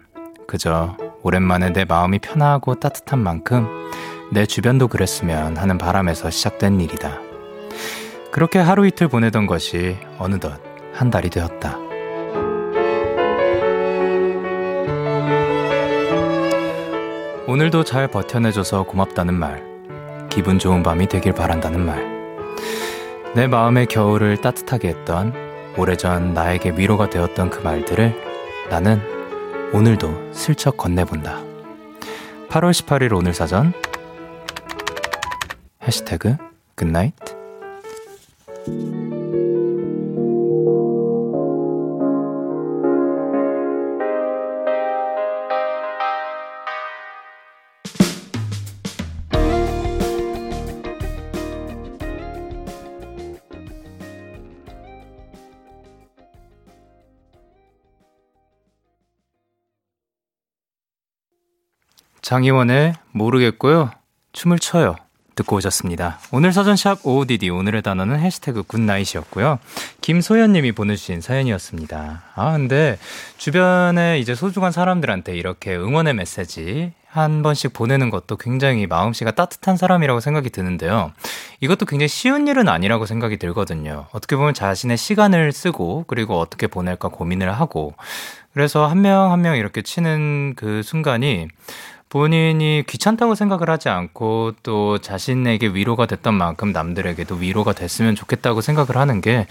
그저 오랜만에 내 마음이 편하고 따뜻한 만큼 내 주변도 그랬으면 하는 바람에서 시작된 일이다. 그렇게 하루 이틀 보내던 것이 어느덧 한 달이 되었다. 오늘도 잘 버텨내줘서 고맙다는 말, 기분 좋은 밤이 되길 바란다는 말, 내 마음의 겨울을 따뜻하게 했던 오래전 나에게 위로가 되었던 그 말들을 나는 오늘도 슬쩍 건네본다. 8월 18일 오늘 사전 해시태그 굿나잇 장희원의 모르겠고요. 춤을 춰요. 듣고 오셨습니다. 오늘 사전샵 OODD 오늘의 단어는 해시태그 good night이었고요. 김소연님이 보내주신 사연이었습니다. 아 근데 주변에 이제 소중한 사람들한테 이렇게 응원의 메시지 한 번씩 보내는 것도 굉장히 마음씨가 따뜻한 사람이라고 생각이 드는데요. 이것도 굉장히 쉬운 일은 아니라고 생각이 들거든요. 어떻게 보면 자신의 시간을 쓰고 그리고 어떻게 보낼까 고민을 하고 그래서 한 명 한명 이렇게 치는 그 순간이 본인이 귀찮다고 생각을 하지 않고 또 자신에게 위로가 됐던 만큼 남들에게도 위로가 됐으면 좋겠다고 생각을 하는 게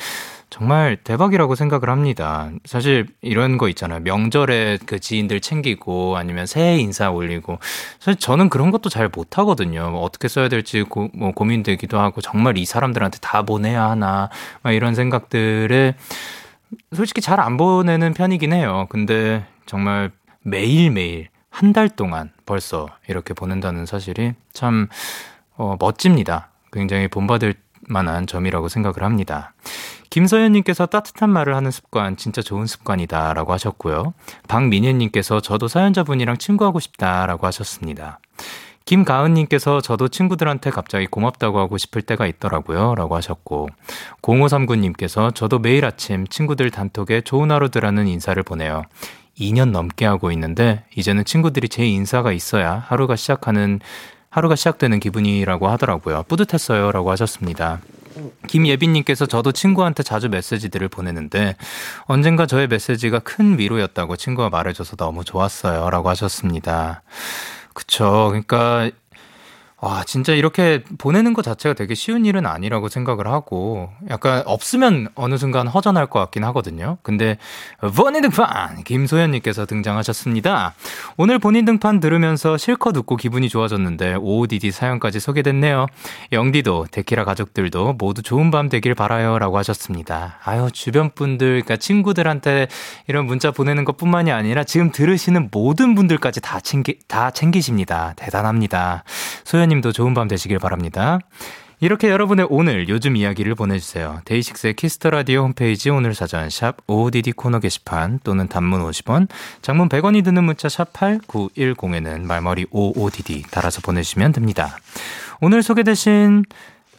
정말 대박이라고 생각을 합니다. 사실 이런 거 있잖아요. 명절에 그 지인들 챙기고 아니면 새해 인사 올리고 사실 저는 그런 것도 잘 못하거든요. 뭐 어떻게 써야 될지 고, 뭐 고민되기도 하고 정말 이 사람들한테 다 보내야 하나 막 이런 생각들을 솔직히 잘 안 보내는 편이긴 해요. 근데 정말 매일매일 한 달 동안 벌써 이렇게 보낸다는 사실이 참 어, 멋집니다. 굉장히 본받을 만한 점이라고 생각을 합니다. 김서연님께서 따뜻한 말을 하는 습관 진짜 좋은 습관이다 라고 하셨고요. 박민현님께서 저도 사연자분이랑 친구하고 싶다 라고 하셨습니다. 김가은님께서 저도 친구들한테 갑자기 고맙다고 하고 싶을 때가 있더라고요. 라고 하셨고, 0539님께서 저도 매일 아침 친구들 단톡에 좋은 하루들하는 인사를 보내요. 2년 넘게 하고 있는데, 이제는 친구들이 제 인사가 있어야 하루가 시작하는, 하루가 시작되는 기분이라고 하더라고요. 뿌듯했어요. 라고 하셨습니다. 김예빈님께서 저도 친구한테 자주 메시지들을 보내는데 언젠가 저의 메시지가 큰 위로였다고 친구가 말해줘서 너무 좋았어요. 라고 하셨습니다. 그쵸. 그러니까 와, 진짜 이렇게 보내는 것 자체가 되게 쉬운 일은 아니라고 생각을 하고, 약간 없으면 어느 순간 허전할 것 같긴 하거든요. 근데, 본인 등판! 김소연님께서 등장하셨습니다. 오늘 본인 등판 들으면서 실컷 웃고 기분이 좋아졌는데, OODD 사연까지 소개됐네요. 영디도, 데키라 가족들도 모두 좋은 밤 되길 바라요. 라고 하셨습니다. 아유, 주변 분들, 그러니까 친구들한테 이런 문자 보내는 것 뿐만이 아니라 지금 들으시는 모든 분들까지 다 챙기, 다 챙기십니다. 대단합니다. 소연 님도 좋은 밤 되시길 바랍니다. 이렇게 여러분의 오늘 요즘 이야기를 보내주세요. 데이식스의 키스 더 라디오 홈페이지 오늘 사전 샵 OODD 코너 게시판 또는 단문 50원, 장문 100원이 드는 문자 샵 8910에는 말머리 OODD 달아서 보내주시면 됩니다. 오늘 소개되신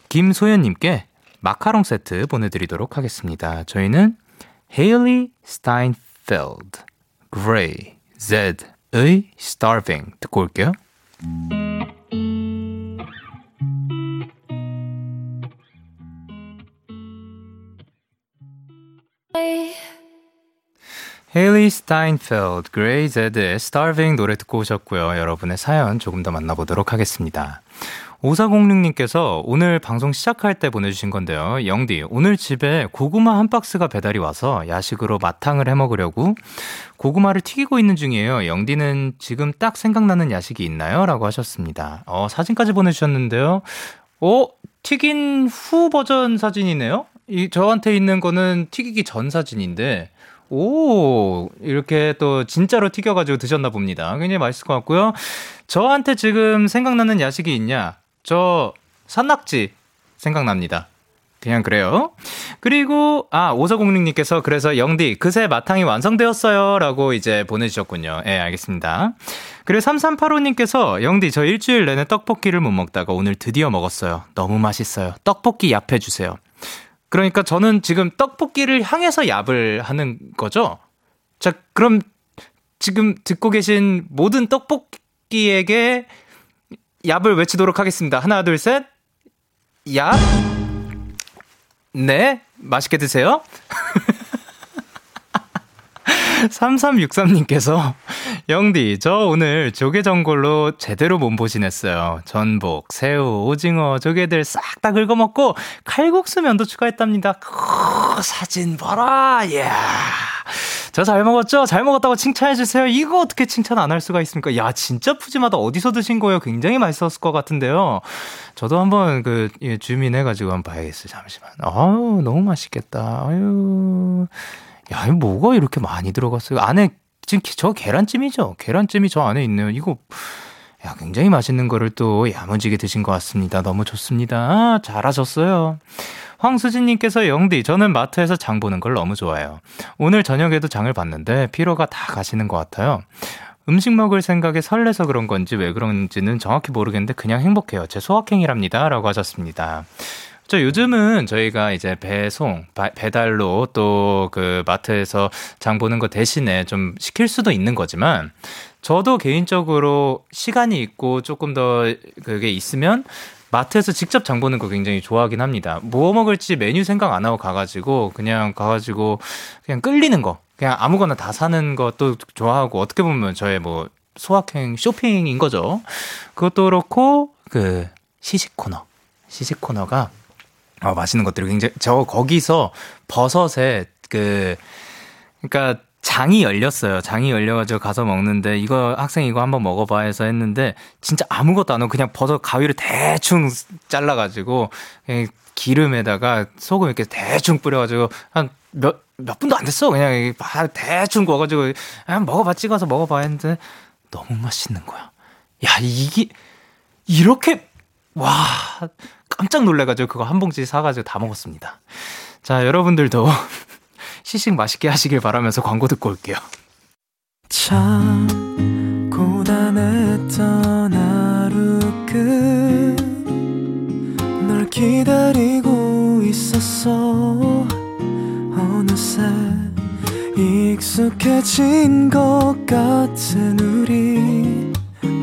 김소연님께 마카롱 세트 보내드리도록 하겠습니다. 저희는 헤일리 스타인펠드, 그레이, Zedd의 Starving 듣고 올게요. 헤일리 스타인펠드, 그레이 제드의 Starving 노래 듣고 오셨고요. 여러분의 사연 조금 더 만나보도록 하겠습니다. 5406님께서 오늘 방송 시작할 때 보내주신 건데요. 영디, 오늘 집에 고구마 한 박스가 배달이 와서 야식으로 마탕을 해 먹으려고 고구마를 튀기고 있는 중이에요. 영디는 지금 딱 생각나는 야식이 있나요? 라고 하셨습니다. 어, 사진까지 보내주셨는데요. 어, 튀긴 후 버전 사진이네요? 이, 저한테 있는 거는 튀기기 전 사진인데, 오, 이렇게 또 진짜로 튀겨가지고 드셨나 봅니다. 굉장히 맛있을 것 같고요. 저한테 지금 생각나는 야식이 있냐? 저 산낙지 생각납니다. 그냥 그래요. 그리고 아 오서공룡님께서 그래서 영디 그새 마탕이 완성되었어요라고 이제 보내주셨군요. 예, 네, 알겠습니다. 그리고 3385님께서 영디 저 일주일 내내 떡볶이를 못 먹다가 오늘 드디어 먹었어요. 너무 맛있어요. 떡볶이 얍해 주세요. 그러니까 저는 지금 떡볶이를 향해서 얍을 하는 거죠. 자, 그럼 지금 듣고 계신 모든 떡볶이에게 얍을 외치도록 하겠습니다. 하나, 둘, 셋. 얍. 네. 맛있게 드세요. 3363님께서 영디 저 오늘 조개전골로 제대로 몸보 지냈어요. 전복, 새우, 오징어, 조개들 싹 다 긁어먹고 칼국수 면도 추가했답니다. 크, 사진 봐라. 예. 저잘 먹었죠? 잘 먹었다고 칭찬해주세요. 이거 어떻게 칭찬 안 할 수가 있습니까? 야, 진짜 푸짐하다. 어디서 드신 거예요? 굉장히 맛있었을 것 같은데요. 저도 한번 그, 예, 주민해가지고 한번 봐야겠어요. 잠시만. 아유, 너무 맛있겠다. 아유. 야, 이 뭐가 이렇게 많이 들어갔어요? 안에 지금 저 계란찜이죠? 계란찜이 저 안에 있네요. 이거 야, 굉장히 맛있는 거를 또 야무지게 드신 것 같습니다. 너무 좋습니다. 아, 잘하셨어요. 황수진님께서 영디, 저는 마트에서 장 보는 걸 너무 좋아해요. 오늘 저녁에도 장을 봤는데 피로가 다 가시는 것 같아요. 음식 먹을 생각에 설레서 그런 건지 왜 그런지는 정확히 모르겠는데 그냥 행복해요. 제 소확행이랍니다. 라고 하셨습니다. 저 요즘은 저희가 이제 배송, 바, 배달로 또 그 마트에서 장 보는 거 대신에 좀 시킬 수도 있는 거지만 저도 개인적으로 시간이 있고 조금 더 그게 있으면 마트에서 직접 장 보는 거 굉장히 좋아하긴 합니다. 뭐 먹을지 메뉴 생각 안 하고 가가지고 그냥 가가지고 그냥 끌리는 거 그냥 아무거나 다 사는 것도 좋아하고 어떻게 보면 저의 뭐 소확행 쇼핑인 거죠. 그것도 그렇고 그 시식 코너 시식 코너가 어, 맛있는 것들이 굉장히 저 거기서 버섯에 그 그러니까 장이 열렸어요. 장이 열려가지고 가서 먹는데 이거 학생 이거 한번 먹어봐 해서 했는데 진짜 아무것도 안 하고 그냥 버섯 가위를 대충 잘라가지고 그냥 기름에다가 소금 이렇게 대충 뿌려가지고 한 몇 몇 분도 안 됐어. 그냥 대충 구워가지고 아, 먹어봐 찍어서 먹어봐 했는데 너무 맛있는 거야. 야 이게 이렇게 와 깜짝 놀래가지고 그거 한 봉지 사가지고 다 먹었습니다. 자 여러분들도 시식 맛있게 하시길 바라면서 광고 듣고 올게요. 참 고단했던 하루 끝널 기다리고 있었어 어느새 익숙해진 것 같은 우리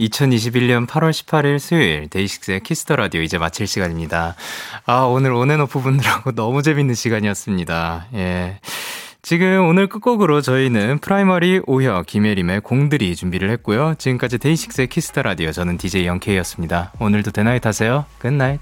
2021년 8월 18일 수요일 데이식스의 Kiss the Radio 이제 마칠 시간입니다. 아, 오늘 온앤오프 분들하고 너무 재밌는 시간이었습니다. 예. 지금 오늘 끝곡으로 저희는 프라이머리 오혁 김예림의 공드리 준비를 했고요. 지금까지 데이식스의 Kiss the Radio 저는 DJ 영케이였습니다. 오늘도 데나잇 하세요. Good night.